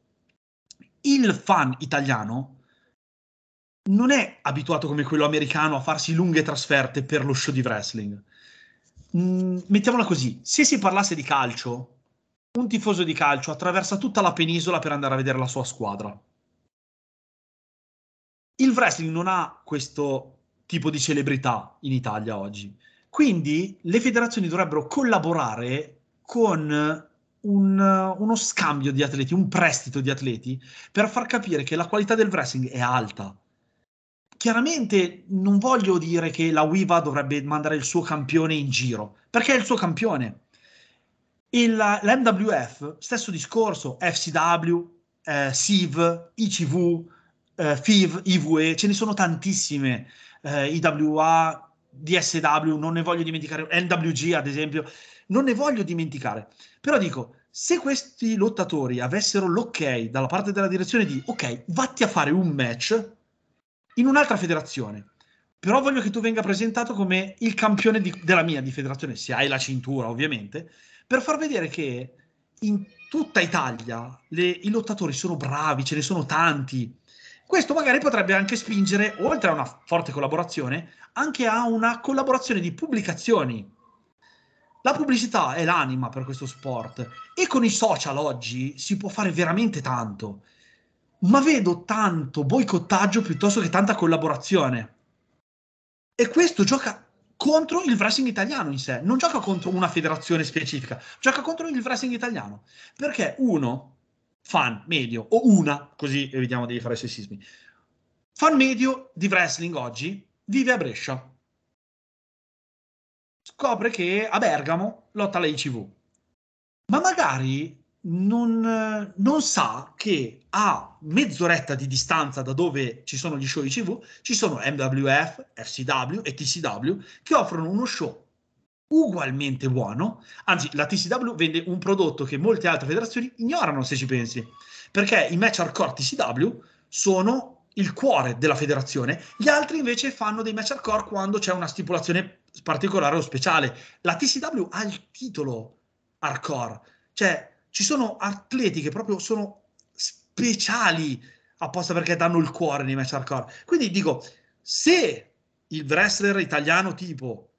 S2: il fan italiano non è abituato come quello americano a farsi lunghe trasferte per lo show di wrestling. Mm, mettiamola così, se si parlasse di calcio, un tifoso di calcio attraversa tutta la penisola per andare a vedere la sua squadra. Il wrestling non ha questo tipo di celebrità in Italia oggi. Quindi le federazioni dovrebbero collaborare con un, uno scambio di atleti, un prestito di atleti, per far capire che la qualità del wrestling è alta chiaramente non voglio dire che la WIVA dovrebbe mandare il suo campione in giro, perché è il suo campione. Il, L'MWF, stesso discorso, FCW, eh, SIV, ICV, eh, FIV, IVE, ce ne sono tantissime, eh, IWA, DSW, non ne voglio dimenticare, NWG ad esempio, non ne voglio dimenticare. Però dico, se questi lottatori avessero l'ok dalla parte della direzione di ok, vatti a fare un match, in un'altra federazione. Però voglio che tu venga presentato come il campione di, della mia di federazione, se hai la cintura ovviamente, per far vedere che in tutta Italia le, i lottatori sono bravi, ce ne sono tanti. Questo magari potrebbe anche spingere, oltre a una forte collaborazione, anche a una collaborazione di pubblicazioni. La pubblicità è l'anima per questo sport e con i social oggi si può fare veramente tanto ma vedo tanto boicottaggio piuttosto che tanta collaborazione. E questo gioca contro il wrestling italiano in sé, non gioca contro una federazione specifica, gioca contro il wrestling italiano. Perché uno, fan medio, o una, così evitiamo di fare sessismi, fan medio di wrestling oggi vive a Brescia. Scopre che a Bergamo lotta la ICV. Ma magari non, non, sa che a mezz'oretta di distanza da dove ci sono gli show ICV ci sono MWF, FCW e TCW che offrono uno show ugualmente buono. Anzi, la TCW vende un prodotto che molte altre federazioni ignorano, se ci pensi, perché i match hardcore TCW sono il cuore della federazione, gli altri invece fanno dei match hardcore quando c'è una stipulazione particolare o speciale. La TCW ha il titolo hardcore, cioè ci sono atleti che proprio sono speciali apposta perché danno il cuore nei match hardcore. Quindi dico, se il wrestler italiano tipo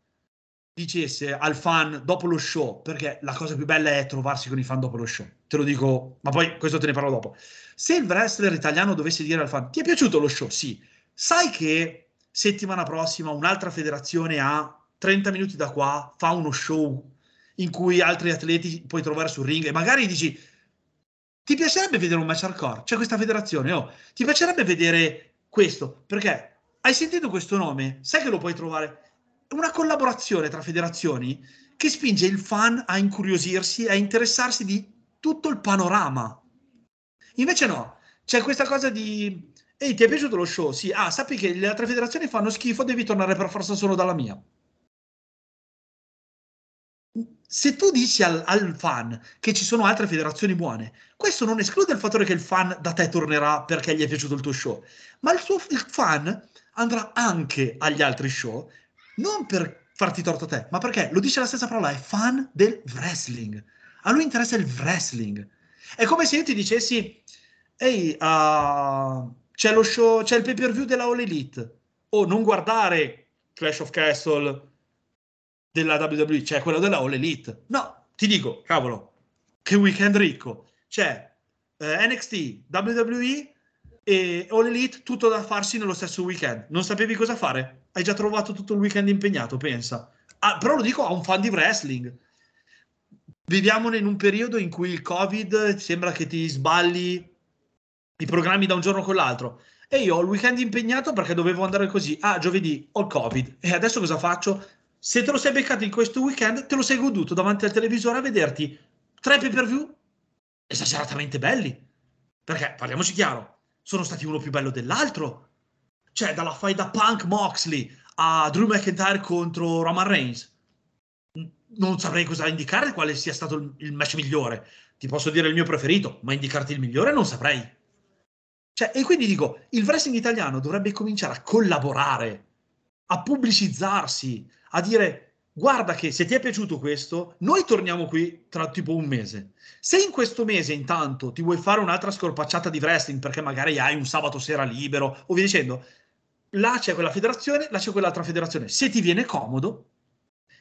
S2: dicesse al fan dopo lo show, perché la cosa più bella è trovarsi con i fan dopo lo show, te lo dico, ma poi questo te ne parlo dopo. Se il wrestler italiano dovesse dire al fan, ti è piaciuto lo show? Sì. Sai che settimana prossima un'altra federazione a 30 minuti da qua fa uno show in cui altri atleti puoi trovare sul ring e magari dici ti piacerebbe vedere un match hardcore? C'è questa federazione, oh, ti piacerebbe vedere questo? Perché hai sentito questo nome? Sai che lo puoi trovare? Una collaborazione tra federazioni che spinge il fan a incuriosirsi, a interessarsi di tutto il panorama. Invece no, c'è questa cosa di ehi, ti è piaciuto lo show? Sì, ah, sappi che le altre federazioni fanno schifo, devi tornare per forza solo dalla mia se tu dici al, al, fan che ci sono altre federazioni buone, questo non esclude il fattore che il fan da te tornerà perché gli è piaciuto il tuo show, ma il, suo, il fan andrà anche agli altri show, non per farti torto a te, ma perché lo dice la stessa parola, è fan del wrestling. A lui interessa il wrestling. È come se io ti dicessi, ehi, uh, c'è lo show, c'è il pay per view della All Elite, o non guardare Clash of Castle della WWE, cioè quello della All Elite. No, ti dico, cavolo, che weekend ricco. C'è eh, NXT, WWE e All Elite, tutto da farsi nello stesso weekend. Non sapevi cosa fare? Hai già trovato tutto il weekend impegnato, pensa. Ah, però lo dico a un fan di wrestling. Viviamo in un periodo in cui il Covid sembra che ti sballi i programmi da un giorno con l'altro. E io ho il weekend impegnato perché dovevo andare così. Ah, giovedì ho il Covid. E adesso cosa faccio? se te lo sei beccato in questo weekend, te lo sei goduto davanti al televisore a vederti tre pay per view esageratamente belli. Perché, parliamoci chiaro, sono stati uno più bello dell'altro. Cioè, dalla fight da Punk Moxley a Drew McIntyre contro Roman Reigns. Non saprei cosa indicare quale sia stato il match migliore. Ti posso dire il mio preferito, ma indicarti il migliore non saprei. Cioè, e quindi dico, il wrestling italiano dovrebbe cominciare a collaborare, a pubblicizzarsi, a dire guarda che se ti è piaciuto questo, noi torniamo qui tra tipo un mese. Se in questo mese intanto ti vuoi fare un'altra scorpacciata di wrestling perché magari hai un sabato sera libero o via dicendo, là c'è quella federazione, là c'è quell'altra federazione. Se ti viene comodo,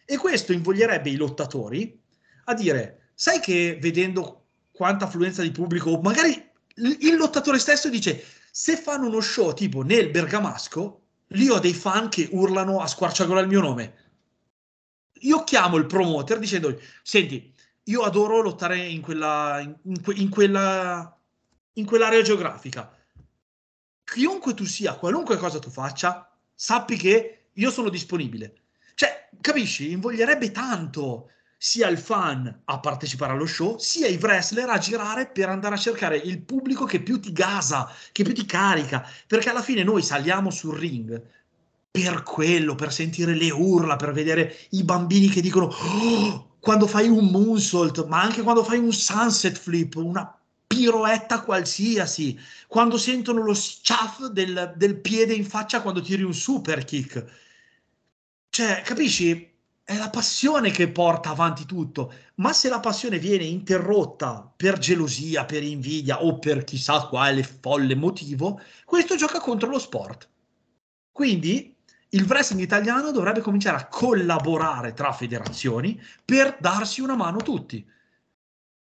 S2: e questo invoglierebbe i lottatori a dire, sai che vedendo quanta affluenza di pubblico, magari il lottatore stesso dice, se fanno uno show tipo nel Bergamasco, lì ho dei fan che urlano a squarciagola il mio nome. Io chiamo il promoter dicendo, senti, io adoro lottare in quella, in, in quella, in quell'area geografica. Chiunque tu sia, qualunque cosa tu faccia, sappi che io sono disponibile. Cioè, capisci? Invoglierebbe tanto sia il fan a partecipare allo show, sia i wrestler a girare per andare a cercare il pubblico che più ti gasa, che più ti carica, perché alla fine noi saliamo sul ring per quello, per sentire le urla, per vedere i bambini che dicono oh! quando fai un moonsault, ma anche quando fai un sunset flip, una piroetta qualsiasi, quando sentono lo schaff del, del piede in faccia quando tiri un super kick. Cioè, capisci? è la passione che porta avanti tutto, ma se la passione viene interrotta per gelosia, per invidia o per chissà quale folle motivo, questo gioca contro lo sport. Quindi il wrestling italiano dovrebbe cominciare a collaborare tra federazioni per darsi una mano tutti.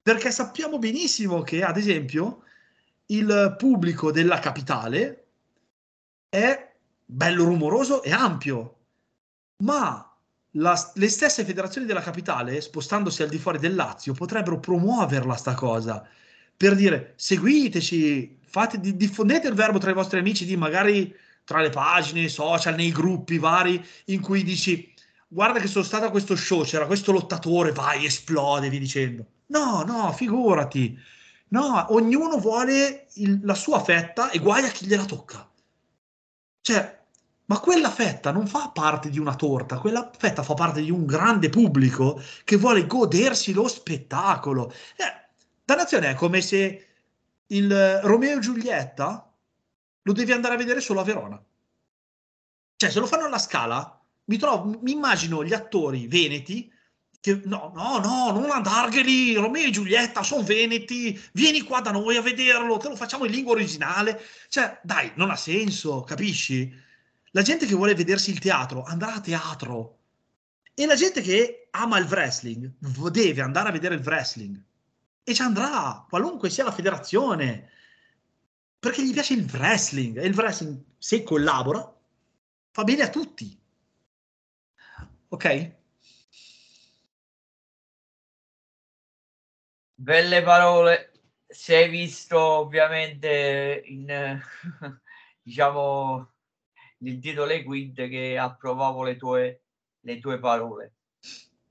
S2: Perché sappiamo benissimo che, ad esempio, il pubblico della capitale è bello rumoroso e ampio, ma la, le stesse federazioni della capitale, spostandosi al di fuori del Lazio, potrebbero promuoverla sta cosa per dire seguiteci, fate, diffondete il verbo tra i vostri amici, di magari tra le pagine social, nei gruppi vari in cui dici guarda che sono stato a questo show, c'era questo lottatore, vai, esplode, vi dicendo. No, no, figurati. No, ognuno vuole il, la sua fetta e guai a chi gliela tocca. Cioè, ma quella fetta non fa parte di una torta, quella fetta fa parte di un grande pubblico che vuole godersi lo spettacolo. Eh, dannazione è come se il Romeo e Giulietta lo devi andare a vedere solo a Verona. Cioè, se lo fanno alla scala, mi, trovo, mi immagino gli attori veneti che no, no, no, non andargheli, Romeo e Giulietta sono veneti, vieni qua da noi a vederlo, te lo facciamo in lingua originale. Cioè, dai, non ha senso, capisci? La gente che vuole vedersi il teatro andrà a teatro. E la gente che ama il wrestling deve andare a vedere il wrestling. E ci andrà, qualunque sia la federazione. Perché gli piace il wrestling. E il wrestling, se collabora, fa bene a tutti. Ok?
S1: Belle parole. Si è visto ovviamente in, diciamo, il dietro le quinte che approvavo le tue, le tue parole.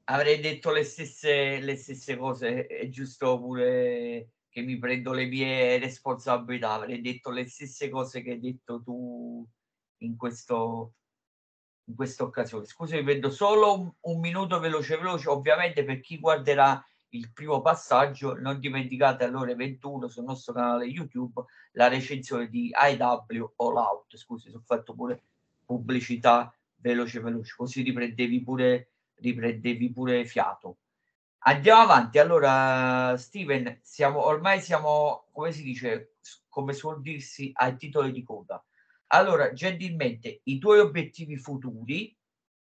S1: Avrei detto le stesse, le stesse cose, è giusto pure che mi prendo le mie responsabilità, avrei detto le stesse cose che hai detto tu in questo in questa occasione. Scusami, prendo solo un, un minuto veloce veloce, ovviamente per chi guarderà il primo passaggio, non dimenticate alle ore 21 sul nostro canale YouTube la recensione di IW All Out. Scusi, ho fatto pure pubblicità veloce veloce, così riprendevi pure, riprendevi pure fiato. Andiamo avanti. Allora, Steven, siamo, ormai siamo, come si dice, come suol dirsi, ai titoli di coda. Allora, gentilmente, i tuoi obiettivi futuri,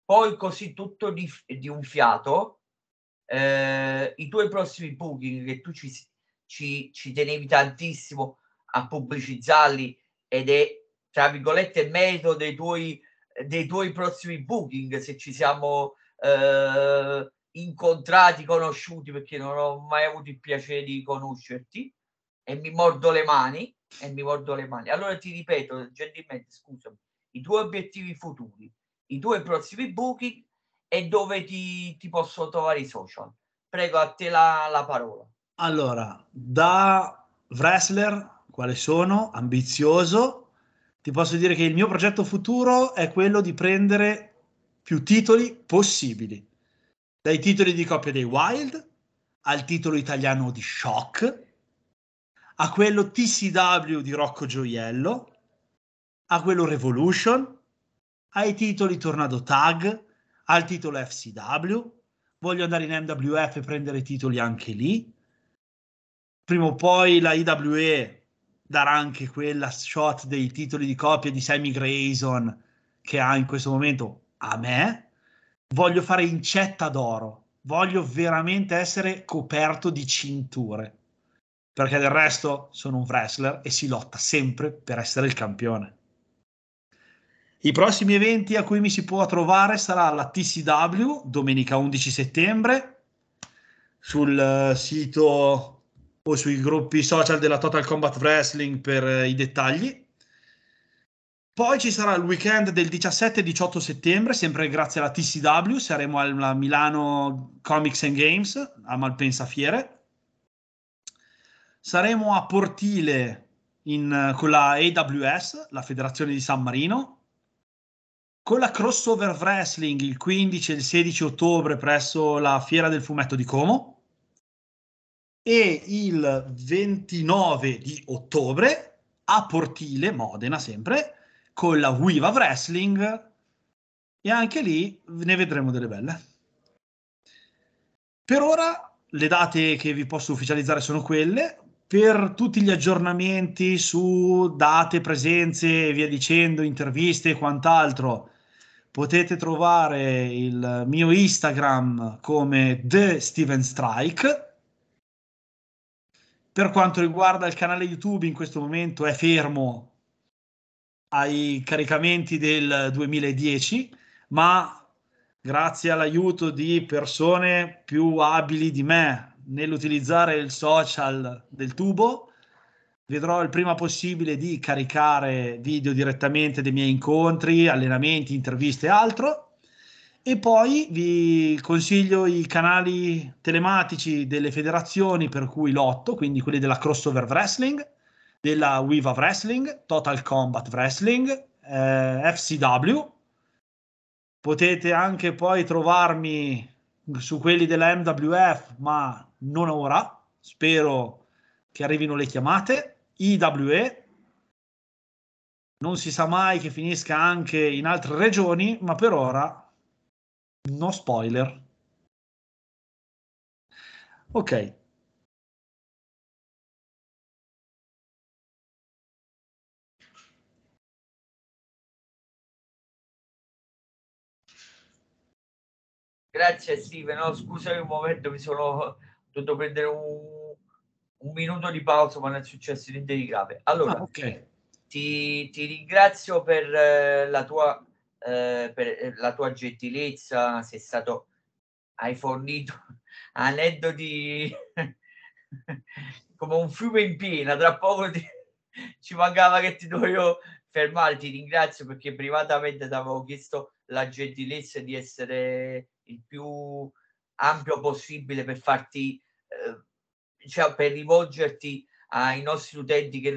S1: poi così tutto di, di un fiato, eh, i tuoi prossimi booking che tu ci, ci, ci tenevi tantissimo a pubblicizzarli ed è tra virgolette merito dei tuoi, dei tuoi prossimi booking se ci siamo eh, incontrati conosciuti perché non ho mai avuto il piacere di conoscerti e mi mordo le mani e mi mordo le mani allora ti ripeto gentilmente scusami i tuoi obiettivi futuri i tuoi prossimi booking e dove ti, ti posso trovare i social. Prego, a te la, la parola.
S2: Allora, da wrestler, quale sono? Ambizioso. Ti posso dire che il mio progetto futuro è quello di prendere più titoli possibili. Dai titoli di coppia dei Wild al titolo italiano di Shock, a quello TCW di Rocco Gioiello, a quello Revolution, ai titoli Tornado Tag, al titolo FCW, voglio andare in MWF e prendere titoli anche lì. Prima o poi la IWE darà anche quella shot dei titoli di coppia di Sammy Grayson che ha in questo momento a me. Voglio fare incetta d'oro, voglio veramente essere coperto di cinture perché del resto sono un wrestler e si lotta sempre per essere il campione. I prossimi eventi a cui mi si può trovare sarà la TCW domenica 11 settembre sul eh, sito o sui gruppi social della Total Combat Wrestling per eh, i dettagli. Poi ci sarà il weekend del 17 e 18 settembre, sempre grazie alla TCW, saremo alla Milano Comics and Games a Malpensa Fiere. Saremo a Portile in, con la AWS, la Federazione di San Marino, con la crossover wrestling il 15 e il 16 ottobre presso la Fiera del Fumetto di Como e il 29 di ottobre a Portile, Modena sempre, con la Viva Wrestling e anche lì ne vedremo delle belle. Per ora le date che vi posso ufficializzare sono quelle. Per tutti gli aggiornamenti su date, presenze e via dicendo, interviste e quant'altro, potete trovare il mio Instagram come The Steven Strike. Per quanto riguarda il canale YouTube, in questo momento è fermo ai caricamenti del 2010, ma grazie all'aiuto di persone più abili di me nell'utilizzare il social del tubo, vedrò il prima possibile di caricare video direttamente dei miei incontri, allenamenti, interviste e altro. E poi vi consiglio i canali telematici delle federazioni per cui lotto, quindi quelli della Crossover Wrestling, della Viva Wrestling, Total Combat Wrestling, eh, FCW. Potete anche poi trovarmi su quelli della MWF, ma non ora. Spero che arrivino le chiamate. IWE, non si sa mai che finisca anche in altre regioni, ma per ora no spoiler. Ok.
S1: Grazie Steven, no, scusami un momento, mi sono dovuto prendere un un minuto di pausa, ma non è successo niente di grave. Allora, ah, okay. ti, ti, ringrazio per, eh, la tua, eh, per eh, la tua gentilezza, sei stato, hai fornito aneddoti come un fiume in piena, tra poco ti, ci mancava che ti dovevo fermare, ti ringrazio perché privatamente ti avevo chiesto la gentilezza di essere il più ampio possibile per farti eh, cioè, per rivolgerti ai nostri utenti che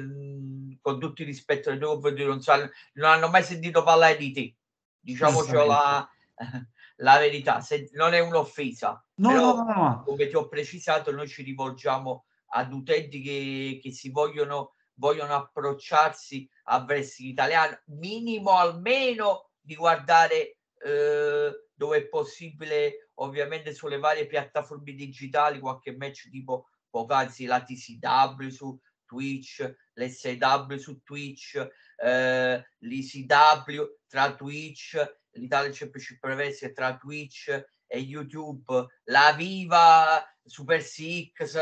S1: con tutto il rispetto nei tuoi confronti non, sanno, non hanno mai sentito parlare di te. Diciamoci la, la verità, Se, non è un'offesa. No, però, no, no, no, come ti ho precisato, noi ci rivolgiamo ad utenti che, che si vogliono, vogliono approcciarsi a wrestling italiano, minimo almeno di guardare eh, dove è possibile, ovviamente sulle varie piattaforme digitali, qualche match tipo poc'anzi la TCW su Twitch, l'SW su Twitch, eh, l'ICW tra Twitch, l'Italia Championship Prevesi tra Twitch e YouTube, la Viva, Super Six,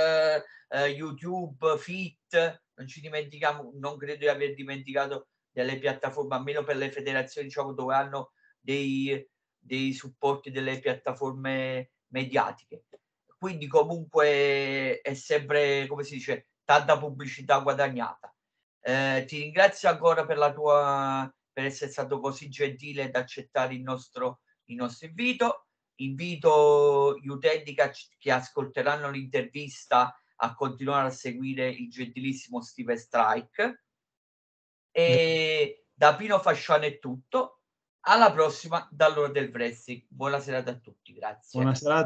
S1: eh, YouTube, Fit, non ci dimentichiamo, non credo di aver dimenticato delle piattaforme, almeno per le federazioni diciamo, dove hanno dei, dei supporti delle piattaforme mediatiche quindi comunque è sempre, come si dice, tanta pubblicità guadagnata. Eh, ti ringrazio ancora per la tua per essere stato così gentile ad accettare il nostro, il nostro invito. Invito gli utenti che, che ascolteranno l'intervista a continuare a seguire il gentilissimo Steve Strike. E da Pino Fasciano è tutto. Alla prossima dall'ora del wrestling. Buona serata a tutti, grazie.
S2: Buona serata.